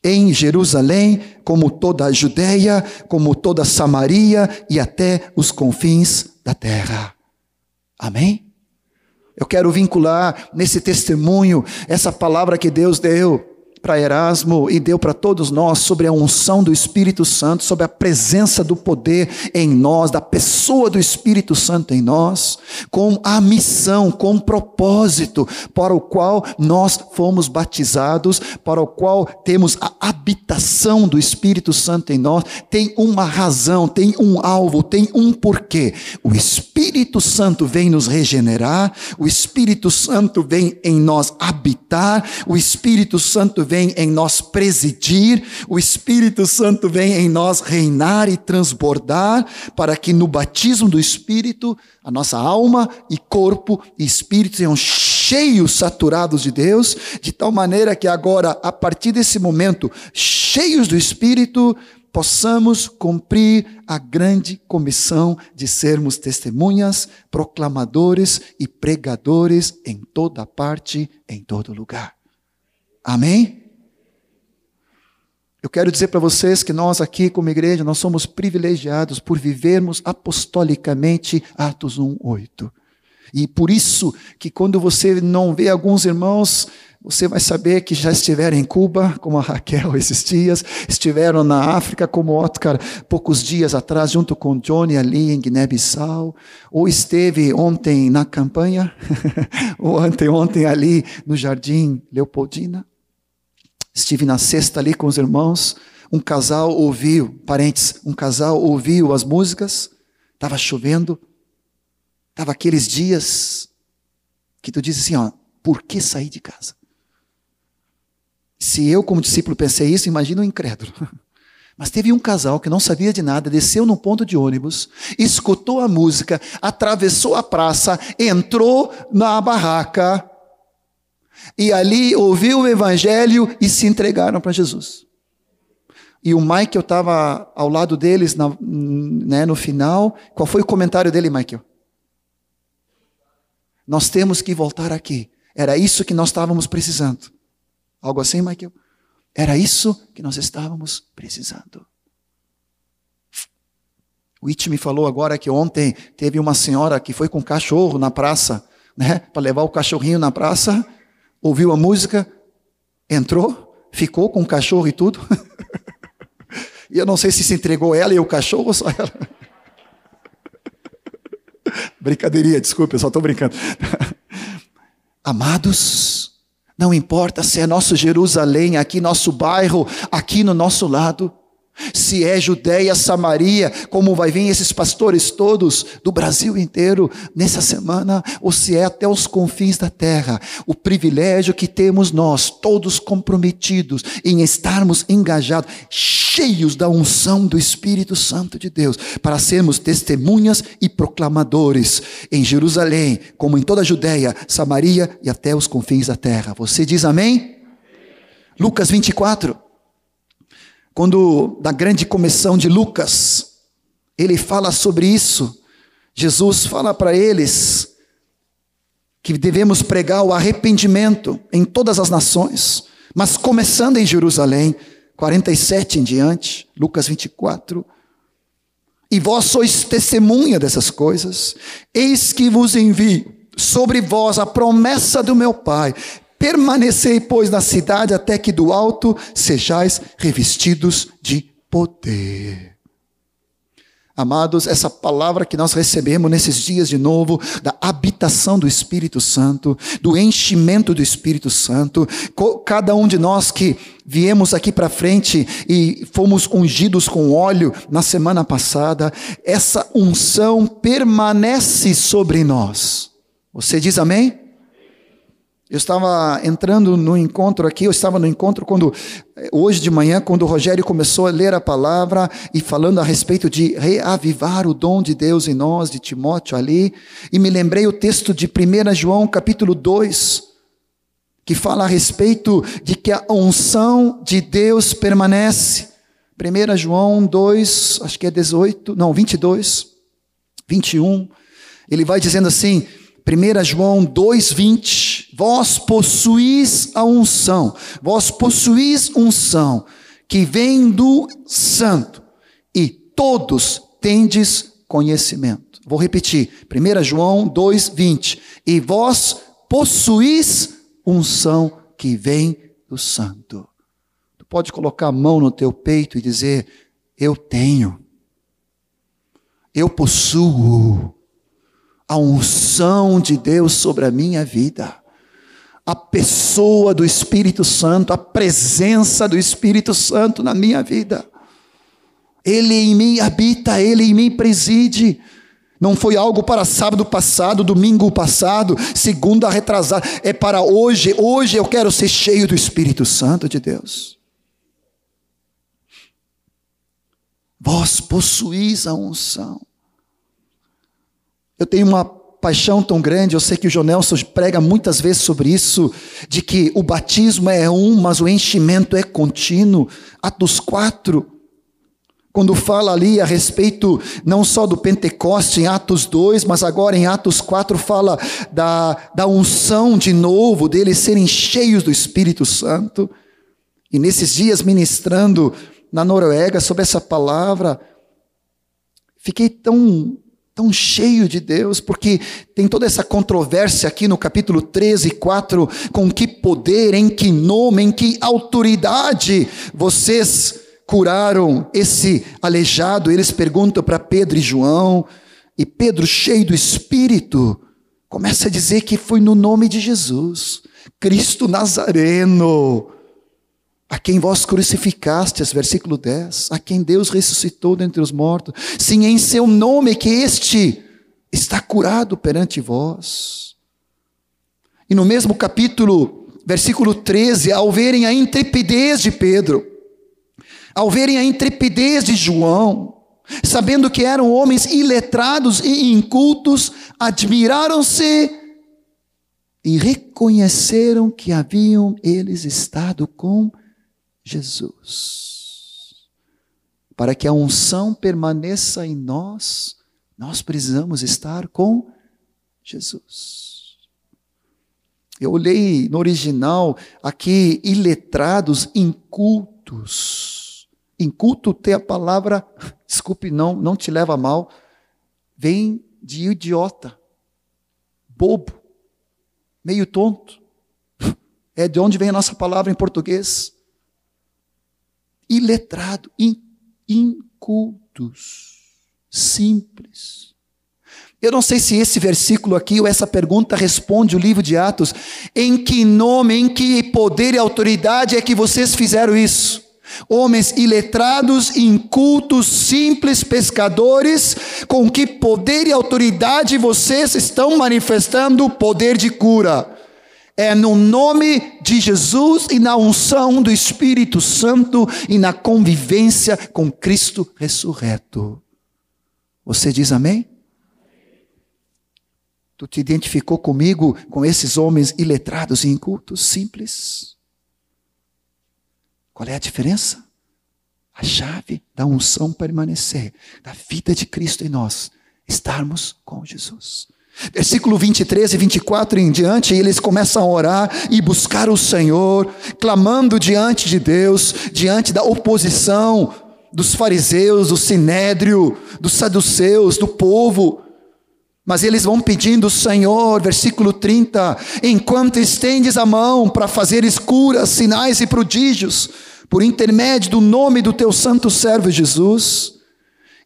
em Jerusalém, como toda a Judéia, como toda a Samaria e até os confins da terra. Amém? Eu quero vincular nesse testemunho essa palavra que Deus deu para Erasmo e deu para todos nós sobre a unção do Espírito Santo, sobre a presença do poder em nós, da pessoa do Espírito Santo em nós, com a missão, com o propósito para o qual nós fomos batizados, para o qual temos a habitação do Espírito Santo em nós, tem uma razão, tem um alvo, tem um porquê. O Espírito Santo vem nos regenerar, o Espírito Santo vem em nós habitar, o Espírito Santo vem vem em nós presidir, o Espírito Santo vem em nós reinar e transbordar, para que no batismo do Espírito, a nossa alma e corpo e espírito sejam cheios, saturados de Deus, de tal maneira que agora, a partir desse momento, cheios do Espírito, possamos cumprir a grande comissão de sermos testemunhas, proclamadores e pregadores em toda parte, em todo lugar. Amém? Eu quero dizer para vocês que nós aqui, como igreja, nós somos privilegiados por vivermos apostolicamente Atos 1:8. E por isso que quando você não vê alguns irmãos, você vai saber que já estiveram em Cuba, como a Raquel esses dias, estiveram na África, como Otcar, poucos dias atrás, junto com Johnny ali em Guiné-Bissau, ou esteve ontem na campanha, ou anteontem ali no Jardim Leopoldina. Estive na sexta ali com os irmãos. Um casal ouviu, parentes, um casal ouviu as músicas. Estava chovendo. Estava aqueles dias que tu diz assim, ó, por que sair de casa? Se eu, como discípulo, pensei isso, imagina um incrédulo. Mas teve um casal que não sabia de nada, desceu num ponto de ônibus, escutou a música, atravessou a praça, entrou na barraca, e ali ouviu o evangelho e se entregaram para Jesus. E o Michael estava ao lado deles na, né, no final. Qual foi o comentário dele, Michael? Nós temos que voltar aqui. Era isso que nós estávamos precisando. Algo assim, Michael? Era isso que nós estávamos precisando. O It me falou agora que ontem teve uma senhora que foi com um cachorro na praça, né, para levar o cachorrinho na praça ouviu a música, entrou, ficou com o cachorro e tudo. e eu não sei se se entregou ela e o cachorro ou só ela. Brincadeirinha, desculpa, eu só estou brincando. Amados, não importa se é nosso Jerusalém, aqui nosso bairro, aqui no nosso lado, Se é Judéia, Samaria, como vai vir esses pastores todos do Brasil inteiro nessa semana, ou se é até os confins da terra, o privilégio que temos nós, todos comprometidos em estarmos engajados, cheios da unção do Espírito Santo de Deus, para sermos testemunhas e proclamadores em Jerusalém, como em toda a Judéia, Samaria e até os confins da terra. Você diz amém? Lucas 24 quando da grande comissão de Lucas, ele fala sobre isso. Jesus fala para eles que devemos pregar o arrependimento em todas as nações, mas começando em Jerusalém, 47 em diante, Lucas 24. E vós sois testemunha dessas coisas, eis que vos envio sobre vós a promessa do meu Pai. Permanecei, pois, na cidade até que do alto sejais revestidos de poder. Amados, essa palavra que nós recebemos nesses dias de novo, da habitação do Espírito Santo, do enchimento do Espírito Santo, cada um de nós que viemos aqui para frente e fomos ungidos com óleo na semana passada, essa unção permanece sobre nós. Você diz amém? Eu estava entrando no encontro aqui, eu estava no encontro quando, hoje de manhã, quando o Rogério começou a ler a palavra e falando a respeito de reavivar o dom de Deus em nós, de Timóteo ali, e me lembrei o texto de 1 João capítulo 2, que fala a respeito de que a unção de Deus permanece. 1 João 2, acho que é 18, não, 22, 21, ele vai dizendo assim, 1 João 2,20: Vós possuís a unção, vós possuís unção que vem do Santo, e todos tendes conhecimento. Vou repetir, 1 João 2,20: E vós possuís unção que vem do Santo. Tu pode colocar a mão no teu peito e dizer: Eu tenho, eu possuo a unção de Deus sobre a minha vida, a pessoa do Espírito Santo, a presença do Espírito Santo na minha vida. Ele em mim habita, ele em mim preside. Não foi algo para sábado passado, domingo passado, segunda retrasada, é para hoje. Hoje eu quero ser cheio do Espírito Santo de Deus. Vós possuís a unção. Eu tenho uma paixão tão grande, eu sei que o João Nelson prega muitas vezes sobre isso, de que o batismo é um, mas o enchimento é contínuo. Atos 4, quando fala ali a respeito não só do Pentecoste em Atos 2, mas agora em Atos 4 fala da, da unção de novo, deles serem cheios do Espírito Santo. E nesses dias ministrando na Noruega sobre essa palavra, fiquei tão tão cheio de Deus, porque tem toda essa controvérsia aqui no capítulo 13, 4, com que poder, em que nome, em que autoridade vocês curaram esse aleijado. Eles perguntam para Pedro e João, e Pedro, cheio do Espírito, começa a dizer que foi no nome de Jesus, Cristo Nazareno a quem vós crucificastes, versículo 10, a quem Deus ressuscitou dentre os mortos, sim, em seu nome que este está curado perante vós. E no mesmo capítulo, versículo 13, ao verem a intrepidez de Pedro, ao verem a intrepidez de João, sabendo que eram homens iletrados e incultos, admiraram-se e reconheceram que haviam eles estado com Jesus. Para que a unção permaneça em nós, nós precisamos estar com Jesus. Eu olhei no original aqui, iletrados, incultos. Inculto tem a palavra, desculpe, não, não te leva mal, vem de idiota, bobo, meio tonto. É de onde vem a nossa palavra em português iletrado, in, incultos, simples. Eu não sei se esse versículo aqui ou essa pergunta responde o livro de Atos. Em que nome, em que poder e autoridade é que vocês fizeram isso? Homens iletrados, incultos, simples pescadores, com que poder e autoridade vocês estão manifestando o poder de cura. É no nome de Jesus e na unção do Espírito Santo e na convivência com Cristo ressurreto. Você diz amém? Tu te identificou comigo com esses homens iletrados e incultos, simples? Qual é a diferença? A chave da unção permanecer, da vida de Cristo em nós, estarmos com Jesus. Versículo 23 e 24 em diante, eles começam a orar e buscar o Senhor, clamando diante de Deus, diante da oposição dos fariseus, do sinédrio, dos saduceus, do povo. Mas eles vão pedindo, Senhor, versículo 30, enquanto estendes a mão para fazer escuras, sinais e prodígios, por intermédio do nome do teu santo servo Jesus,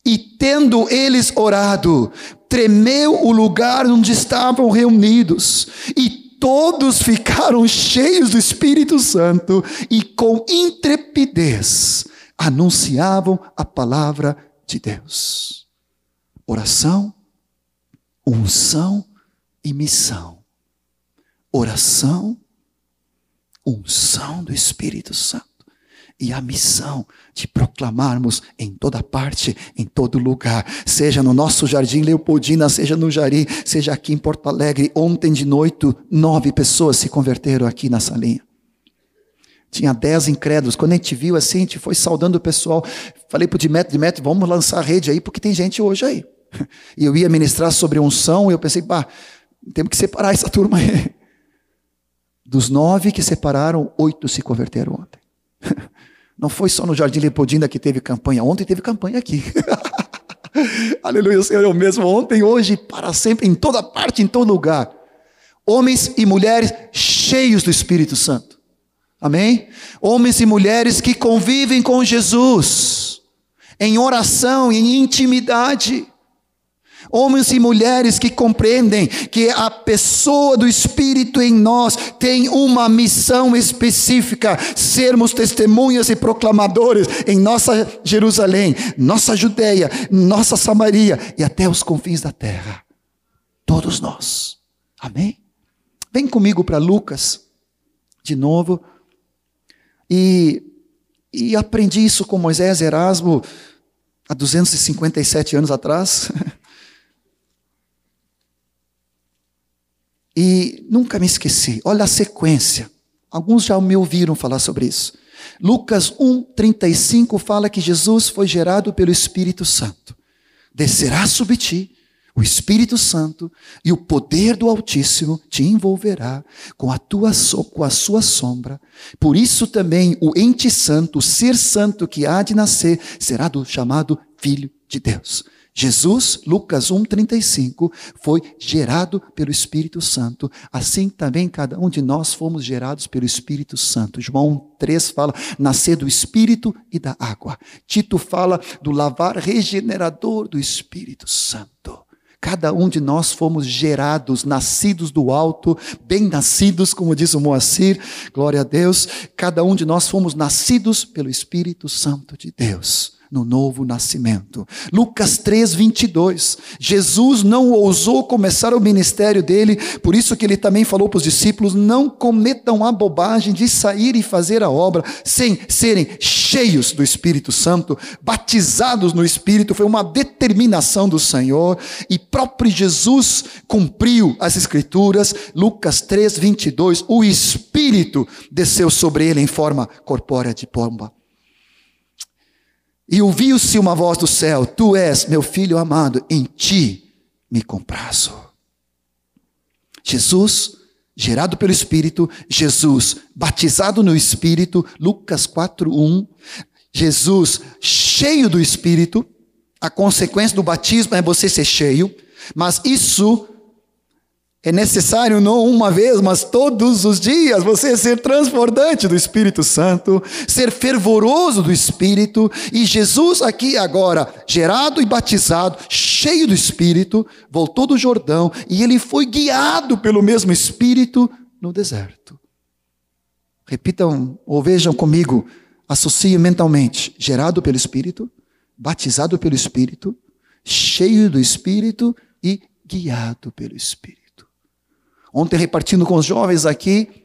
e tendo eles orado, tremeu o lugar onde estavam reunidos, e todos ficaram cheios do Espírito Santo e com intrepidez anunciavam a palavra de Deus. Oração unção e missão. Oração, unção do Espírito Santo e a missão de proclamarmos em toda parte, em todo lugar, seja no nosso jardim Leopoldina, seja no Jari, seja aqui em Porto Alegre. Ontem de noite, nove pessoas se converteram aqui na salinha. Tinha dez incrédulos. Quando a gente viu assim, a gente foi saudando o pessoal. Falei para o Dimetri, Dimetri, vamos lançar a rede aí, porque tem gente hoje aí. E eu ia ministrar sobre unção, e eu pensei, pá, temos que separar essa turma aí. Dos nove que separaram, oito se converteram ontem. Não foi só no Jardim Leopoldina que teve campanha, ontem teve campanha aqui. Aleluia, o Senhor é o mesmo ontem, hoje, para sempre, em toda parte, em todo lugar. Homens e mulheres cheios do Espírito Santo. Amém? Homens e mulheres que convivem com Jesus, em oração, em intimidade. Homens e mulheres que compreendem que a pessoa do Espírito em nós tem uma missão específica: sermos testemunhas e proclamadores em nossa Jerusalém, nossa Judéia, nossa Samaria e até os confins da terra. Todos nós. Amém? Vem comigo para Lucas, de novo. E, e aprendi isso com Moisés Erasmo há 257 anos atrás. E nunca me esqueci. Olha a sequência. Alguns já me ouviram falar sobre isso. Lucas 1:35 fala que Jesus foi gerado pelo Espírito Santo. Descerá sobre ti o Espírito Santo e o poder do Altíssimo te envolverá com a tua com a sua sombra. Por isso também o ente santo, o ser santo que há de nascer, será do chamado filho de Deus. Jesus, Lucas 1,35, foi gerado pelo Espírito Santo. Assim também cada um de nós fomos gerados pelo Espírito Santo. João 3 fala, nascer do Espírito e da água. Tito fala do lavar regenerador do Espírito Santo. Cada um de nós fomos gerados, nascidos do alto, bem nascidos, como diz o Moacir, glória a Deus. Cada um de nós fomos nascidos pelo Espírito Santo de Deus no novo nascimento. Lucas 3, 22. Jesus não ousou começar o ministério dele, por isso que ele também falou para os discípulos: não cometam a bobagem de sair e fazer a obra sem serem cheios do Espírito Santo, batizados no Espírito. Foi uma determinação do Senhor e próprio Jesus cumpriu as Escrituras. Lucas 3, 22. O Espírito desceu sobre ele em forma corpórea de pomba. E ouviu-se uma voz do céu: Tu és meu filho amado, em ti me comprazo. Jesus, gerado pelo Espírito, Jesus, batizado no Espírito, Lucas 4:1. Jesus, cheio do Espírito, a consequência do batismo é você ser cheio, mas isso é necessário não uma vez, mas todos os dias você ser transbordante do Espírito Santo, ser fervoroso do Espírito, e Jesus aqui agora, gerado e batizado, cheio do Espírito, voltou do Jordão e ele foi guiado pelo mesmo Espírito no deserto. Repitam ou vejam comigo associe mentalmente gerado pelo Espírito, batizado pelo Espírito, cheio do Espírito e guiado pelo Espírito. Ontem, repartindo com os jovens aqui,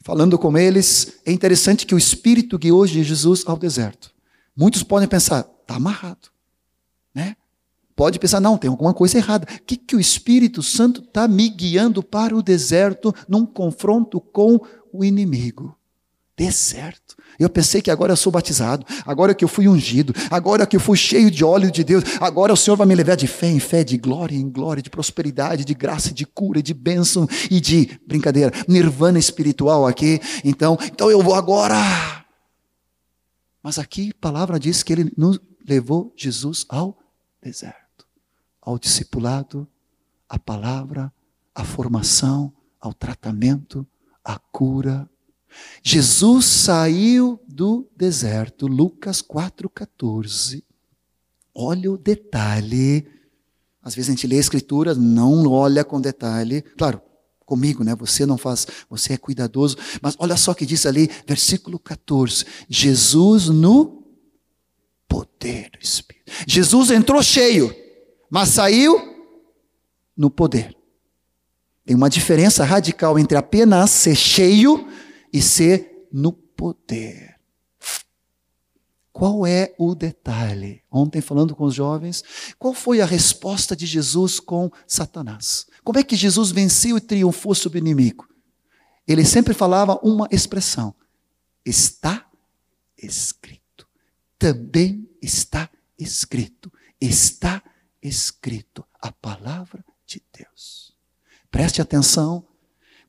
falando com eles, é interessante que o Espírito guiou Jesus ao deserto. Muitos podem pensar, está amarrado, né? Pode pensar, não, tem alguma coisa errada. O que, que o Espírito Santo está me guiando para o deserto num confronto com o inimigo? Deserto. Eu pensei que agora eu sou batizado, agora que eu fui ungido, agora que eu fui cheio de óleo de Deus, agora o Senhor vai me levar de fé em fé, de glória em glória, de prosperidade, de graça, de cura, de bênção e de brincadeira, nirvana espiritual aqui. Então, então eu vou agora. Mas aqui a palavra diz que ele nos levou Jesus ao deserto, ao discipulado, à palavra, à formação, ao tratamento, à cura, Jesus saiu do deserto, Lucas 4,14. Olha o detalhe. Às vezes a gente lê a escritura, não olha com detalhe. Claro, comigo, né? Você não faz, você é cuidadoso. Mas olha só o que diz ali, versículo 14. Jesus no poder do Espírito. Jesus entrou cheio, mas saiu no poder. Tem uma diferença radical entre apenas ser cheio e ser no poder. Qual é o detalhe? Ontem, falando com os jovens, qual foi a resposta de Jesus com Satanás? Como é que Jesus venceu e triunfou sobre o inimigo? Ele sempre falava uma expressão: está escrito. Também está escrito. Está escrito a palavra de Deus. Preste atenção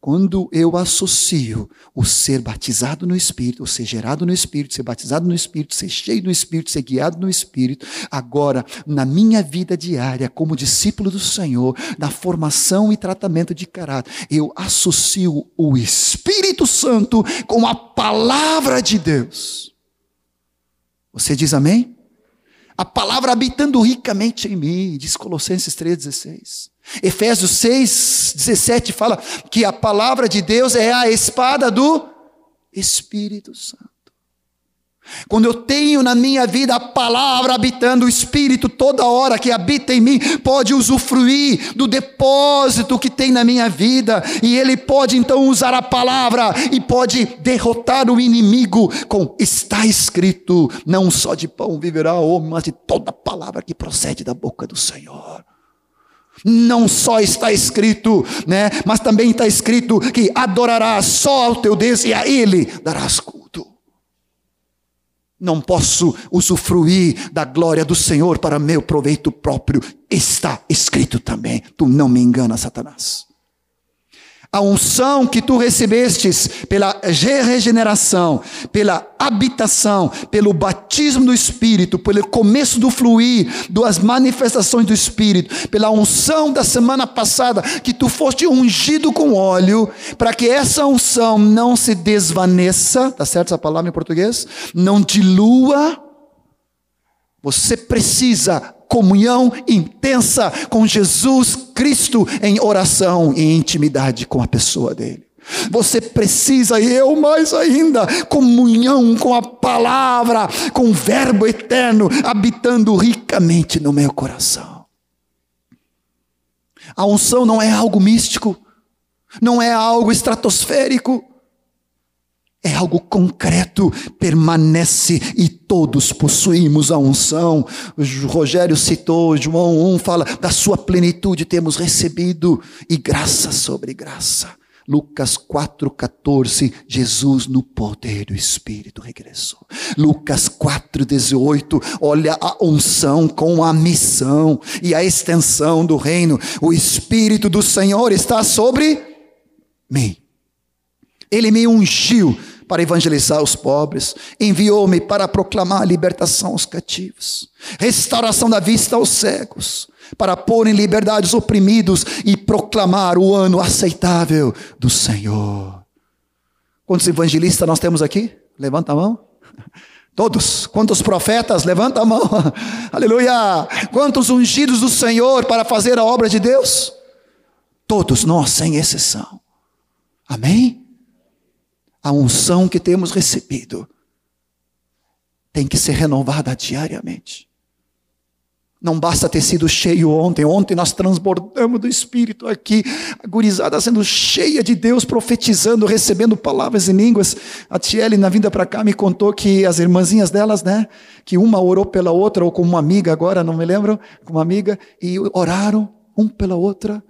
quando eu associo o ser batizado no Espírito, o ser gerado no Espírito, ser batizado no Espírito, ser cheio do Espírito, ser guiado no Espírito, agora, na minha vida diária, como discípulo do Senhor, na formação e tratamento de caráter, eu associo o Espírito Santo com a palavra de Deus. Você diz amém? A palavra habitando ricamente em mim, diz Colossenses 3,16. Efésios 6, 17 fala que a palavra de Deus é a espada do Espírito Santo. Quando eu tenho na minha vida a palavra habitando, o Espírito toda hora que habita em mim pode usufruir do depósito que tem na minha vida, e ele pode então usar a palavra e pode derrotar o inimigo com está escrito: não só de pão viverá o homem, mas de toda palavra que procede da boca do Senhor. Não só está escrito, né, mas também está escrito que adorarás só ao teu Deus e a Ele darás culto. Não posso usufruir da glória do Senhor para meu proveito próprio. Está escrito também. Tu não me enganas, Satanás a unção que tu recebestes pela regeneração, pela habitação, pelo batismo do Espírito, pelo começo do fluir das manifestações do Espírito, pela unção da semana passada, que tu foste ungido com óleo, para que essa unção não se desvaneça, tá certo essa palavra em português? Não dilua. Você precisa comunhão intensa com Jesus Cristo em oração e intimidade com a pessoa dele. Você precisa, e eu mais ainda, comunhão com a palavra, com o Verbo eterno habitando ricamente no meu coração. A unção não é algo místico, não é algo estratosférico, é algo concreto, permanece e todos possuímos a unção. O Rogério citou, João 1 fala, da sua plenitude temos recebido e graça sobre graça. Lucas 4,14, Jesus no poder do Espírito regressou. Lucas 4,18, olha a unção com a missão e a extensão do reino. O Espírito do Senhor está sobre mim. Ele me ungiu para evangelizar os pobres, enviou-me para proclamar a libertação aos cativos, restauração da vista aos cegos, para pôr em liberdade os oprimidos e proclamar o ano aceitável do Senhor. Quantos evangelistas nós temos aqui? Levanta a mão. Todos. Quantos profetas? Levanta a mão. Aleluia. Quantos ungidos do Senhor para fazer a obra de Deus? Todos nós, sem exceção. Amém? A unção que temos recebido tem que ser renovada diariamente. Não basta ter sido cheio ontem. Ontem nós transbordamos do Espírito aqui. A gurizada sendo cheia de Deus, profetizando, recebendo palavras em línguas. A Tiele, na vinda para cá, me contou que as irmãzinhas delas, né? Que uma orou pela outra, ou com uma amiga agora, não me lembro, com uma amiga, e oraram um pela outra.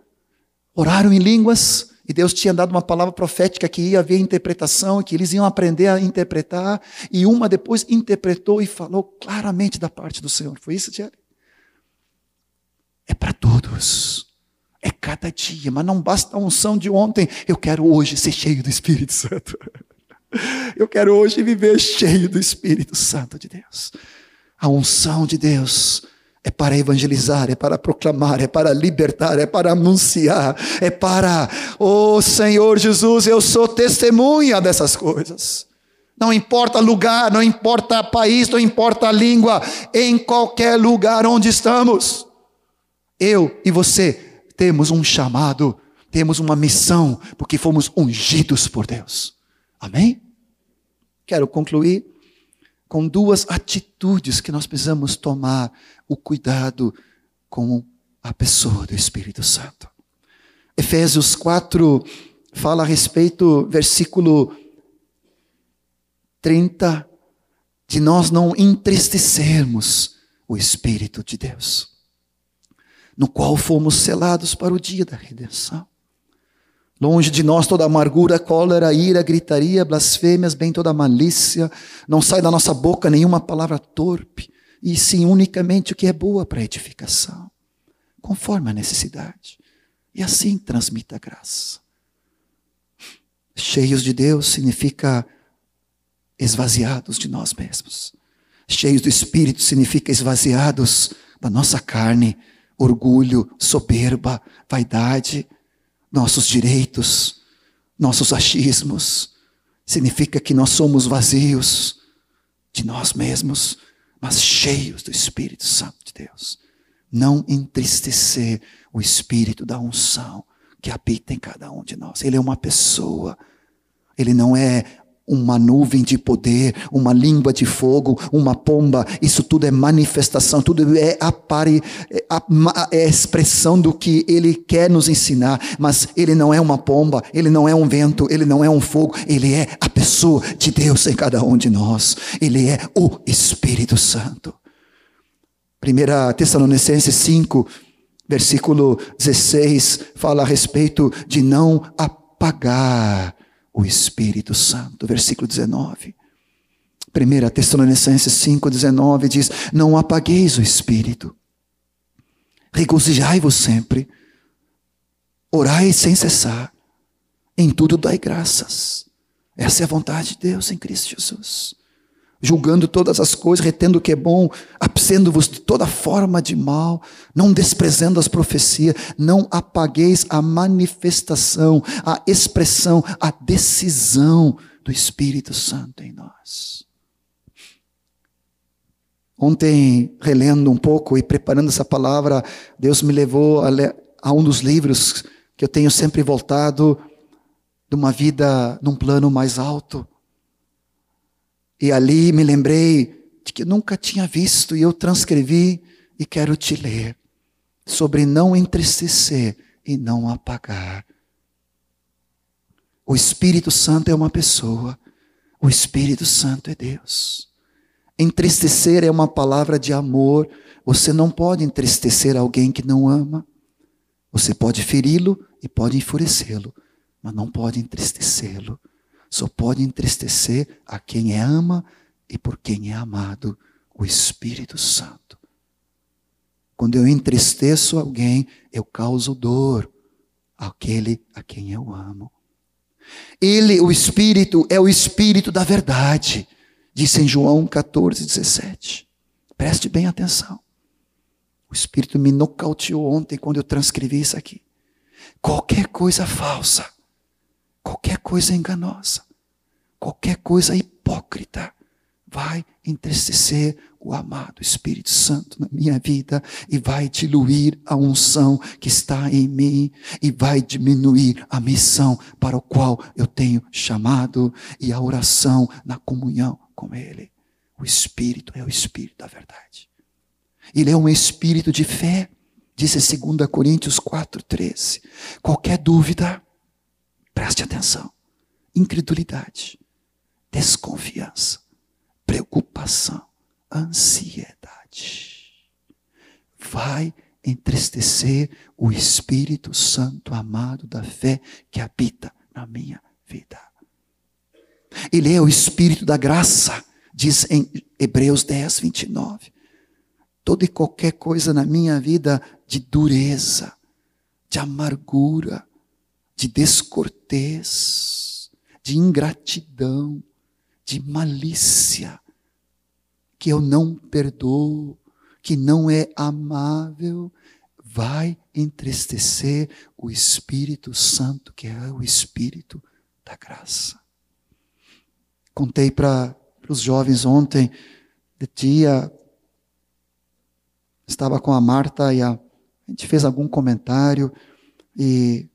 Oraram em línguas. Deus tinha dado uma palavra profética que ia haver interpretação, que eles iam aprender a interpretar. E uma depois interpretou e falou claramente da parte do Senhor. Foi isso, Tiele? é para todos. É cada dia, mas não basta a unção de ontem. Eu quero hoje ser cheio do Espírito Santo. Eu quero hoje viver cheio do Espírito Santo de Deus. A unção de Deus é para evangelizar, é para proclamar, é para libertar, é para anunciar, é para, oh Senhor Jesus, eu sou testemunha dessas coisas. Não importa lugar, não importa país, não importa língua, em qualquer lugar onde estamos. Eu e você temos um chamado, temos uma missão, porque fomos ungidos por Deus. Amém? Quero concluir com duas atitudes que nós precisamos tomar o cuidado com a pessoa do Espírito Santo. Efésios 4 fala a respeito, versículo 30, de nós não entristecermos o Espírito de Deus no qual fomos selados para o dia da redenção. Longe de nós toda amargura, cólera, ira, gritaria, blasfêmias, bem toda malícia. Não sai da nossa boca nenhuma palavra torpe, e sim unicamente o que é boa para edificação, conforme a necessidade. E assim transmita a graça. Cheios de Deus significa esvaziados de nós mesmos. Cheios do Espírito significa esvaziados da nossa carne orgulho, soberba, vaidade, nossos direitos, nossos achismos. Significa que nós somos vazios de nós mesmos, mas cheios do Espírito Santo de Deus. Não entristecer o Espírito da unção que habita em cada um de nós. Ele é uma pessoa. Ele não é uma nuvem de poder, uma língua de fogo, uma pomba, isso tudo é manifestação, tudo é, é, é expressão do que ele quer nos ensinar, mas ele não é uma pomba, ele não é um vento, ele não é um fogo, ele é a pessoa de Deus em cada um de nós, ele é o Espírito Santo. 1 Tessalonicenses 5, versículo 16, fala a respeito de não apagar o Espírito Santo. Versículo 19. 1 Tessalonicenses 5,19 diz: Não apagueis o Espírito, regozijai-vos sempre, orai sem cessar, em tudo dai graças. Essa é a vontade de Deus em Cristo Jesus julgando todas as coisas, retendo o que é bom, absendo-vos de toda forma de mal, não desprezando as profecias, não apagueis a manifestação, a expressão, a decisão do Espírito Santo em nós. Ontem, relendo um pouco e preparando essa palavra, Deus me levou a, a um dos livros que eu tenho sempre voltado de uma vida num plano mais alto e ali me lembrei de que nunca tinha visto e eu transcrevi e quero te ler sobre não entristecer e não apagar. O Espírito Santo é uma pessoa, o Espírito Santo é Deus. Entristecer é uma palavra de amor. Você não pode entristecer alguém que não ama. Você pode feri-lo e pode enfurecê-lo, mas não pode entristecê-lo só pode entristecer a quem é ama e por quem é amado, o Espírito Santo. Quando eu entristeço alguém, eu causo dor àquele a quem eu amo. Ele, o Espírito, é o Espírito da verdade, disse em João 14, 17. Preste bem atenção. O Espírito me nocauteou ontem quando eu transcrevi isso aqui. Qualquer coisa falsa qualquer coisa enganosa, qualquer coisa hipócrita, vai entristecer o amado Espírito Santo na minha vida e vai diluir a unção que está em mim e vai diminuir a missão para o qual eu tenho chamado e a oração na comunhão com Ele. O O Espírito é o Espírito da verdade. Ele é um espírito de fé, disse 2 Coríntios 4,13. Qualquer dúvida, preste atenção. Incredulidade, desconfiança, preocupação, ansiedade. Vai entristecer o Espírito Santo amado da fé que habita na minha vida. Ele é o Espírito da graça, diz em Hebreus 10, 29. Toda e qualquer coisa na minha vida de dureza, de amargura, de descortês, de ingratidão, de malícia, que eu não perdoo, que não é amável, vai entristecer o Espírito Santo, que é o Espírito da graça. Contei para os jovens ontem, de dia, estava com a Marta e a, a gente fez algum comentário e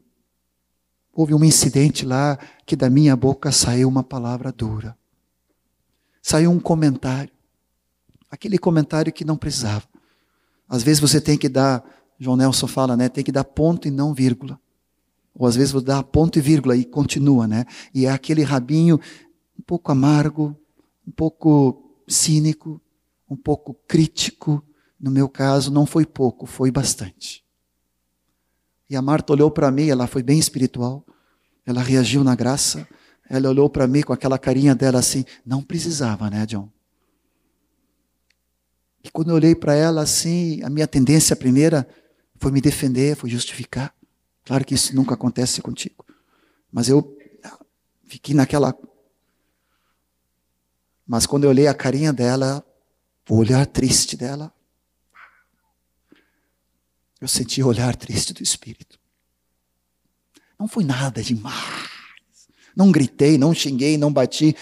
houve um incidente lá que da minha boca saiu uma palavra dura. Saiu um comentário. Aquele comentário que não precisava. Às vezes você tem que dar, João Nelson fala, né? Tem que dar ponto e não vírgula. Ou às vezes você dá ponto e vírgula e continua, né? E é aquele rabinho um pouco amargo, um pouco cínico, um pouco crítico. No meu caso, não foi pouco, foi bastante. E a Marta olhou para mim, ela foi bem espiritual, ela reagiu na graça, ela olhou para mim com aquela carinha dela assim, não precisava, né, John? E quando eu olhei para ela assim, a minha tendência primeira foi me defender, foi justificar. Claro que isso nunca acontece contigo. Mas eu fiquei naquela. Mas quando eu olhei a carinha dela, o olhar triste dela, eu senti o olhar triste do Espírito. Não foi nada demais. Não gritei, não xinguei, não bati.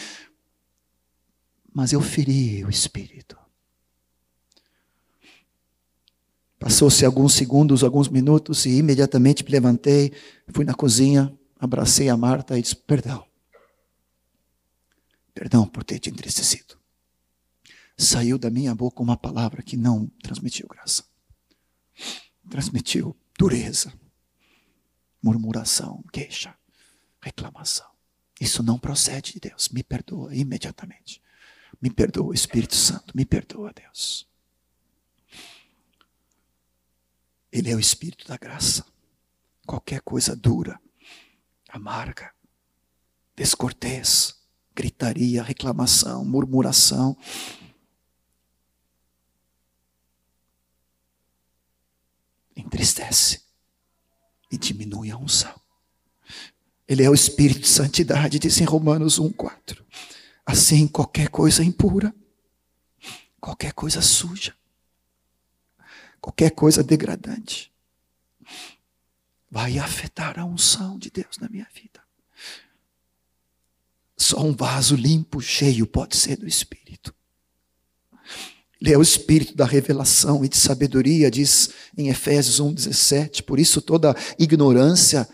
Mas eu feri o Espírito. Passou-se alguns segundos, alguns minutos e imediatamente me levantei, fui na cozinha, abracei a Marta e disse: Perdão. Perdão por ter te entristecido. Saiu da minha boca uma palavra que não transmitiu graça. Transmitiu dureza, murmuração, queixa, reclamação. Isso não procede de Deus. Me perdoa imediatamente. Me perdoa, Espírito Santo. Me perdoa, Deus. Ele é o Espírito da graça. Qualquer coisa dura, amarga, descortês, gritaria, reclamação, murmuração. Entristece e diminui a unção. Ele é o Espírito de santidade, diz em Romanos 1,4. Assim, qualquer coisa impura, qualquer coisa suja, qualquer coisa degradante, vai afetar a unção de Deus na minha vida. Só um vaso limpo, cheio, pode ser do Espírito. Ele é o Espírito da revelação e de sabedoria, diz em Efésios 1,17. Por isso, toda ignorância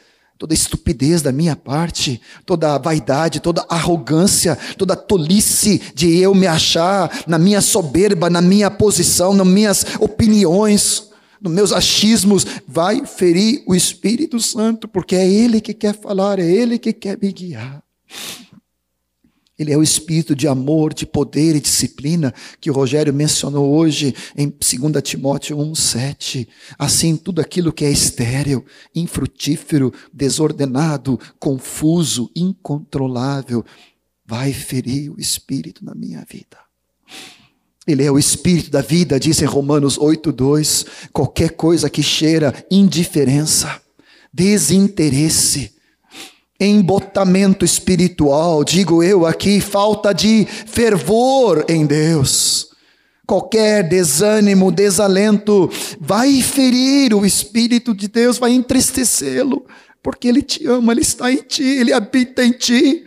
toda estupidez da minha parte, toda vaidade, toda arrogância, toda tolice de eu me achar na minha soberba, na minha posição, nas minhas opiniões, nos meus achismos, vai ferir o Espírito Santo, porque é Ele que quer falar, é Ele que quer me guiar. Ele é o espírito de amor, de poder e disciplina que o Rogério mencionou hoje em 2 Timóteo 1,7. Assim, tudo aquilo que é estéril, infrutífero, desordenado, confuso, incontrolável, vai ferir o espírito na minha vida. Ele é o espírito da vida, diz em Romanos 8,2. Qualquer coisa que cheira indiferença, desinteresse, embotamento espiritual, digo eu aqui, falta de fervor em Deus. Qualquer desânimo, desalento vai ferir o Espírito de Deus, vai entristecê-lo, porque Ele te ama, Ele está em ti, Ele habita em ti.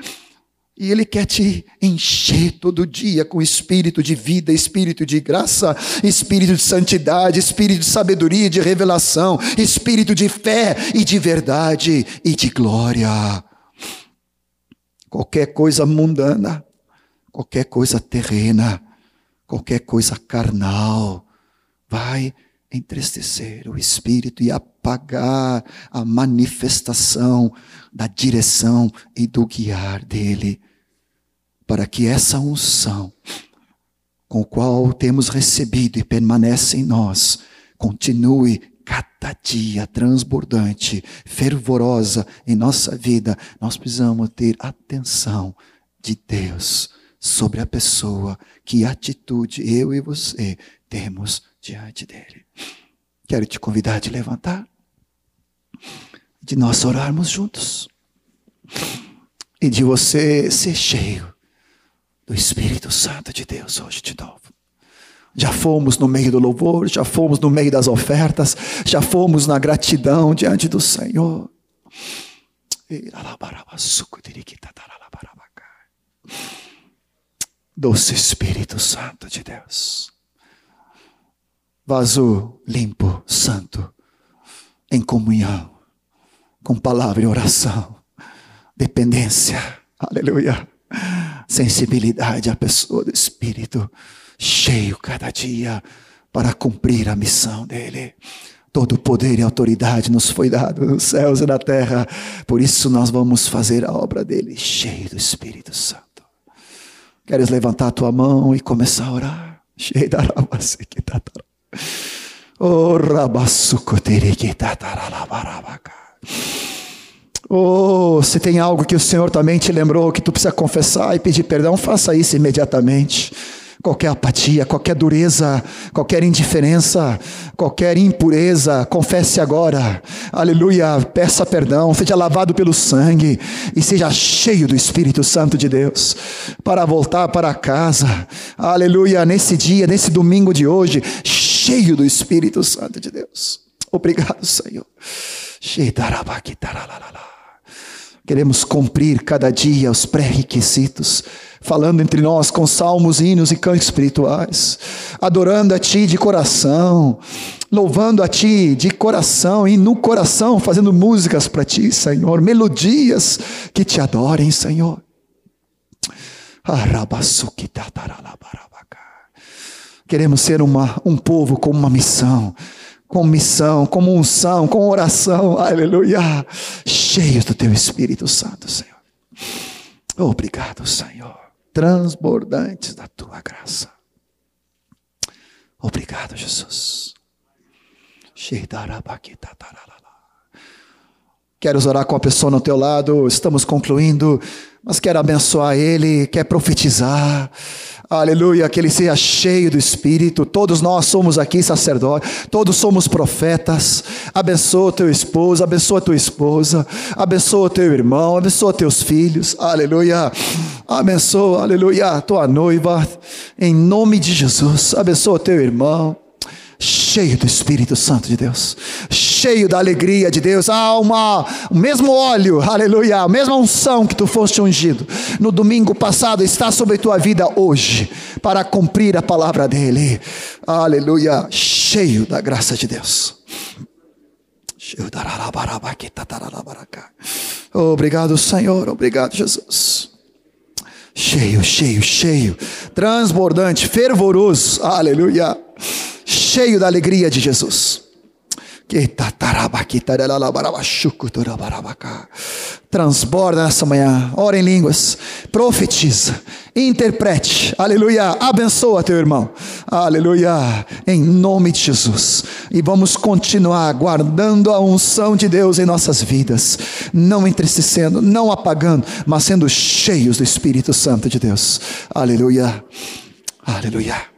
E Ele quer te encher todo dia com espírito de vida, espírito de graça, espírito de santidade, espírito de sabedoria, de revelação, espírito de fé e de verdade e de glória. Qualquer coisa mundana, qualquer coisa terrena, qualquer coisa carnal vai entristecer o espírito e apagar a manifestação da direção e do guiar dele, para que essa unção com o qual temos recebido e permanece em nós continue cada dia transbordante, fervorosa em nossa vida. Nós precisamos ter atenção de Deus sobre a pessoa, que atitude eu e você temos diante dele. Quero te convidar a te levantar, de nós orarmos juntos e de você ser cheio do Espírito Santo de Deus hoje de novo. Já fomos no meio do louvor, já fomos no meio das ofertas, já fomos na gratidão diante do Senhor. Doce Espírito Santo de Deus. Vaso limpo, santo, em comunhão, com palavra e oração, dependência, aleluia, sensibilidade à pessoa do Espírito, cheio cada dia para cumprir a missão dele. Todo poder e autoridade nos foi dado nos céus e na terra, por isso nós vamos fazer a obra dele, cheio do Espírito Santo. Queres levantar a tua mão e começar a orar? Oh, Oh, se tem algo que o Senhor também te lembrou que tu precisa confessar e pedir perdão, faça isso imediatamente qualquer apatia, qualquer dureza, qualquer indiferença, qualquer impureza, confesse agora. Aleluia, peça perdão, seja lavado pelo sangue e seja cheio do Espírito Santo de Deus para voltar para casa. Aleluia, nesse dia, nesse domingo de hoje, cheio do Espírito Santo de Deus. Obrigado, Senhor. Queremos cumprir cada dia os pré-requisitos falando entre nós com salmos, hinos e cantos espirituais, adorando a Ti de coração, louvando a Ti de coração e no coração, fazendo músicas para Ti, Senhor, melodias que Te adorem, Senhor. Queremos ser uma, um povo com uma missão, com missão, com unção, com oração, aleluia, cheios do Teu Espírito Santo, Senhor. Obrigado, Senhor transbordantes da tua graça. Obrigado, Jesus. Queres orar com a pessoa no teu lado? Estamos concluindo, mas quero abençoar ele, quer profetizar. Aleluia, que ele seja cheio do Espírito. Todos nós somos aqui sacerdotes, todos somos profetas. Abençoa teu esposo, abençoa tua esposa, abençoa teu irmão, abençoa teus filhos. Aleluia. Abençoa, aleluia, tua noiva. Em nome de Jesus, abençoa teu irmão cheio do Espírito Santo de Deus, cheio da alegria de Deus, há uma, o mesmo óleo, aleluia, a mesma unção que tu foste ungido. No domingo passado está sobre tua vida hoje, para cumprir a palavra dEle, aleluia, cheio da graça de Deus. Obrigado, Senhor, obrigado, Jesus. Cheio, cheio, cheio, transbordante, fervoroso, aleluia. Cheio da alegria de Jesus. Transborda nessa manhã, ora em línguas, profetiza, interprete, aleluia, abençoa teu irmão, aleluia, em nome de Jesus. E vamos continuar guardando a unção de Deus em nossas vidas, não entristecendo, não apagando, mas sendo cheios do Espírito Santo de Deus, aleluia, aleluia.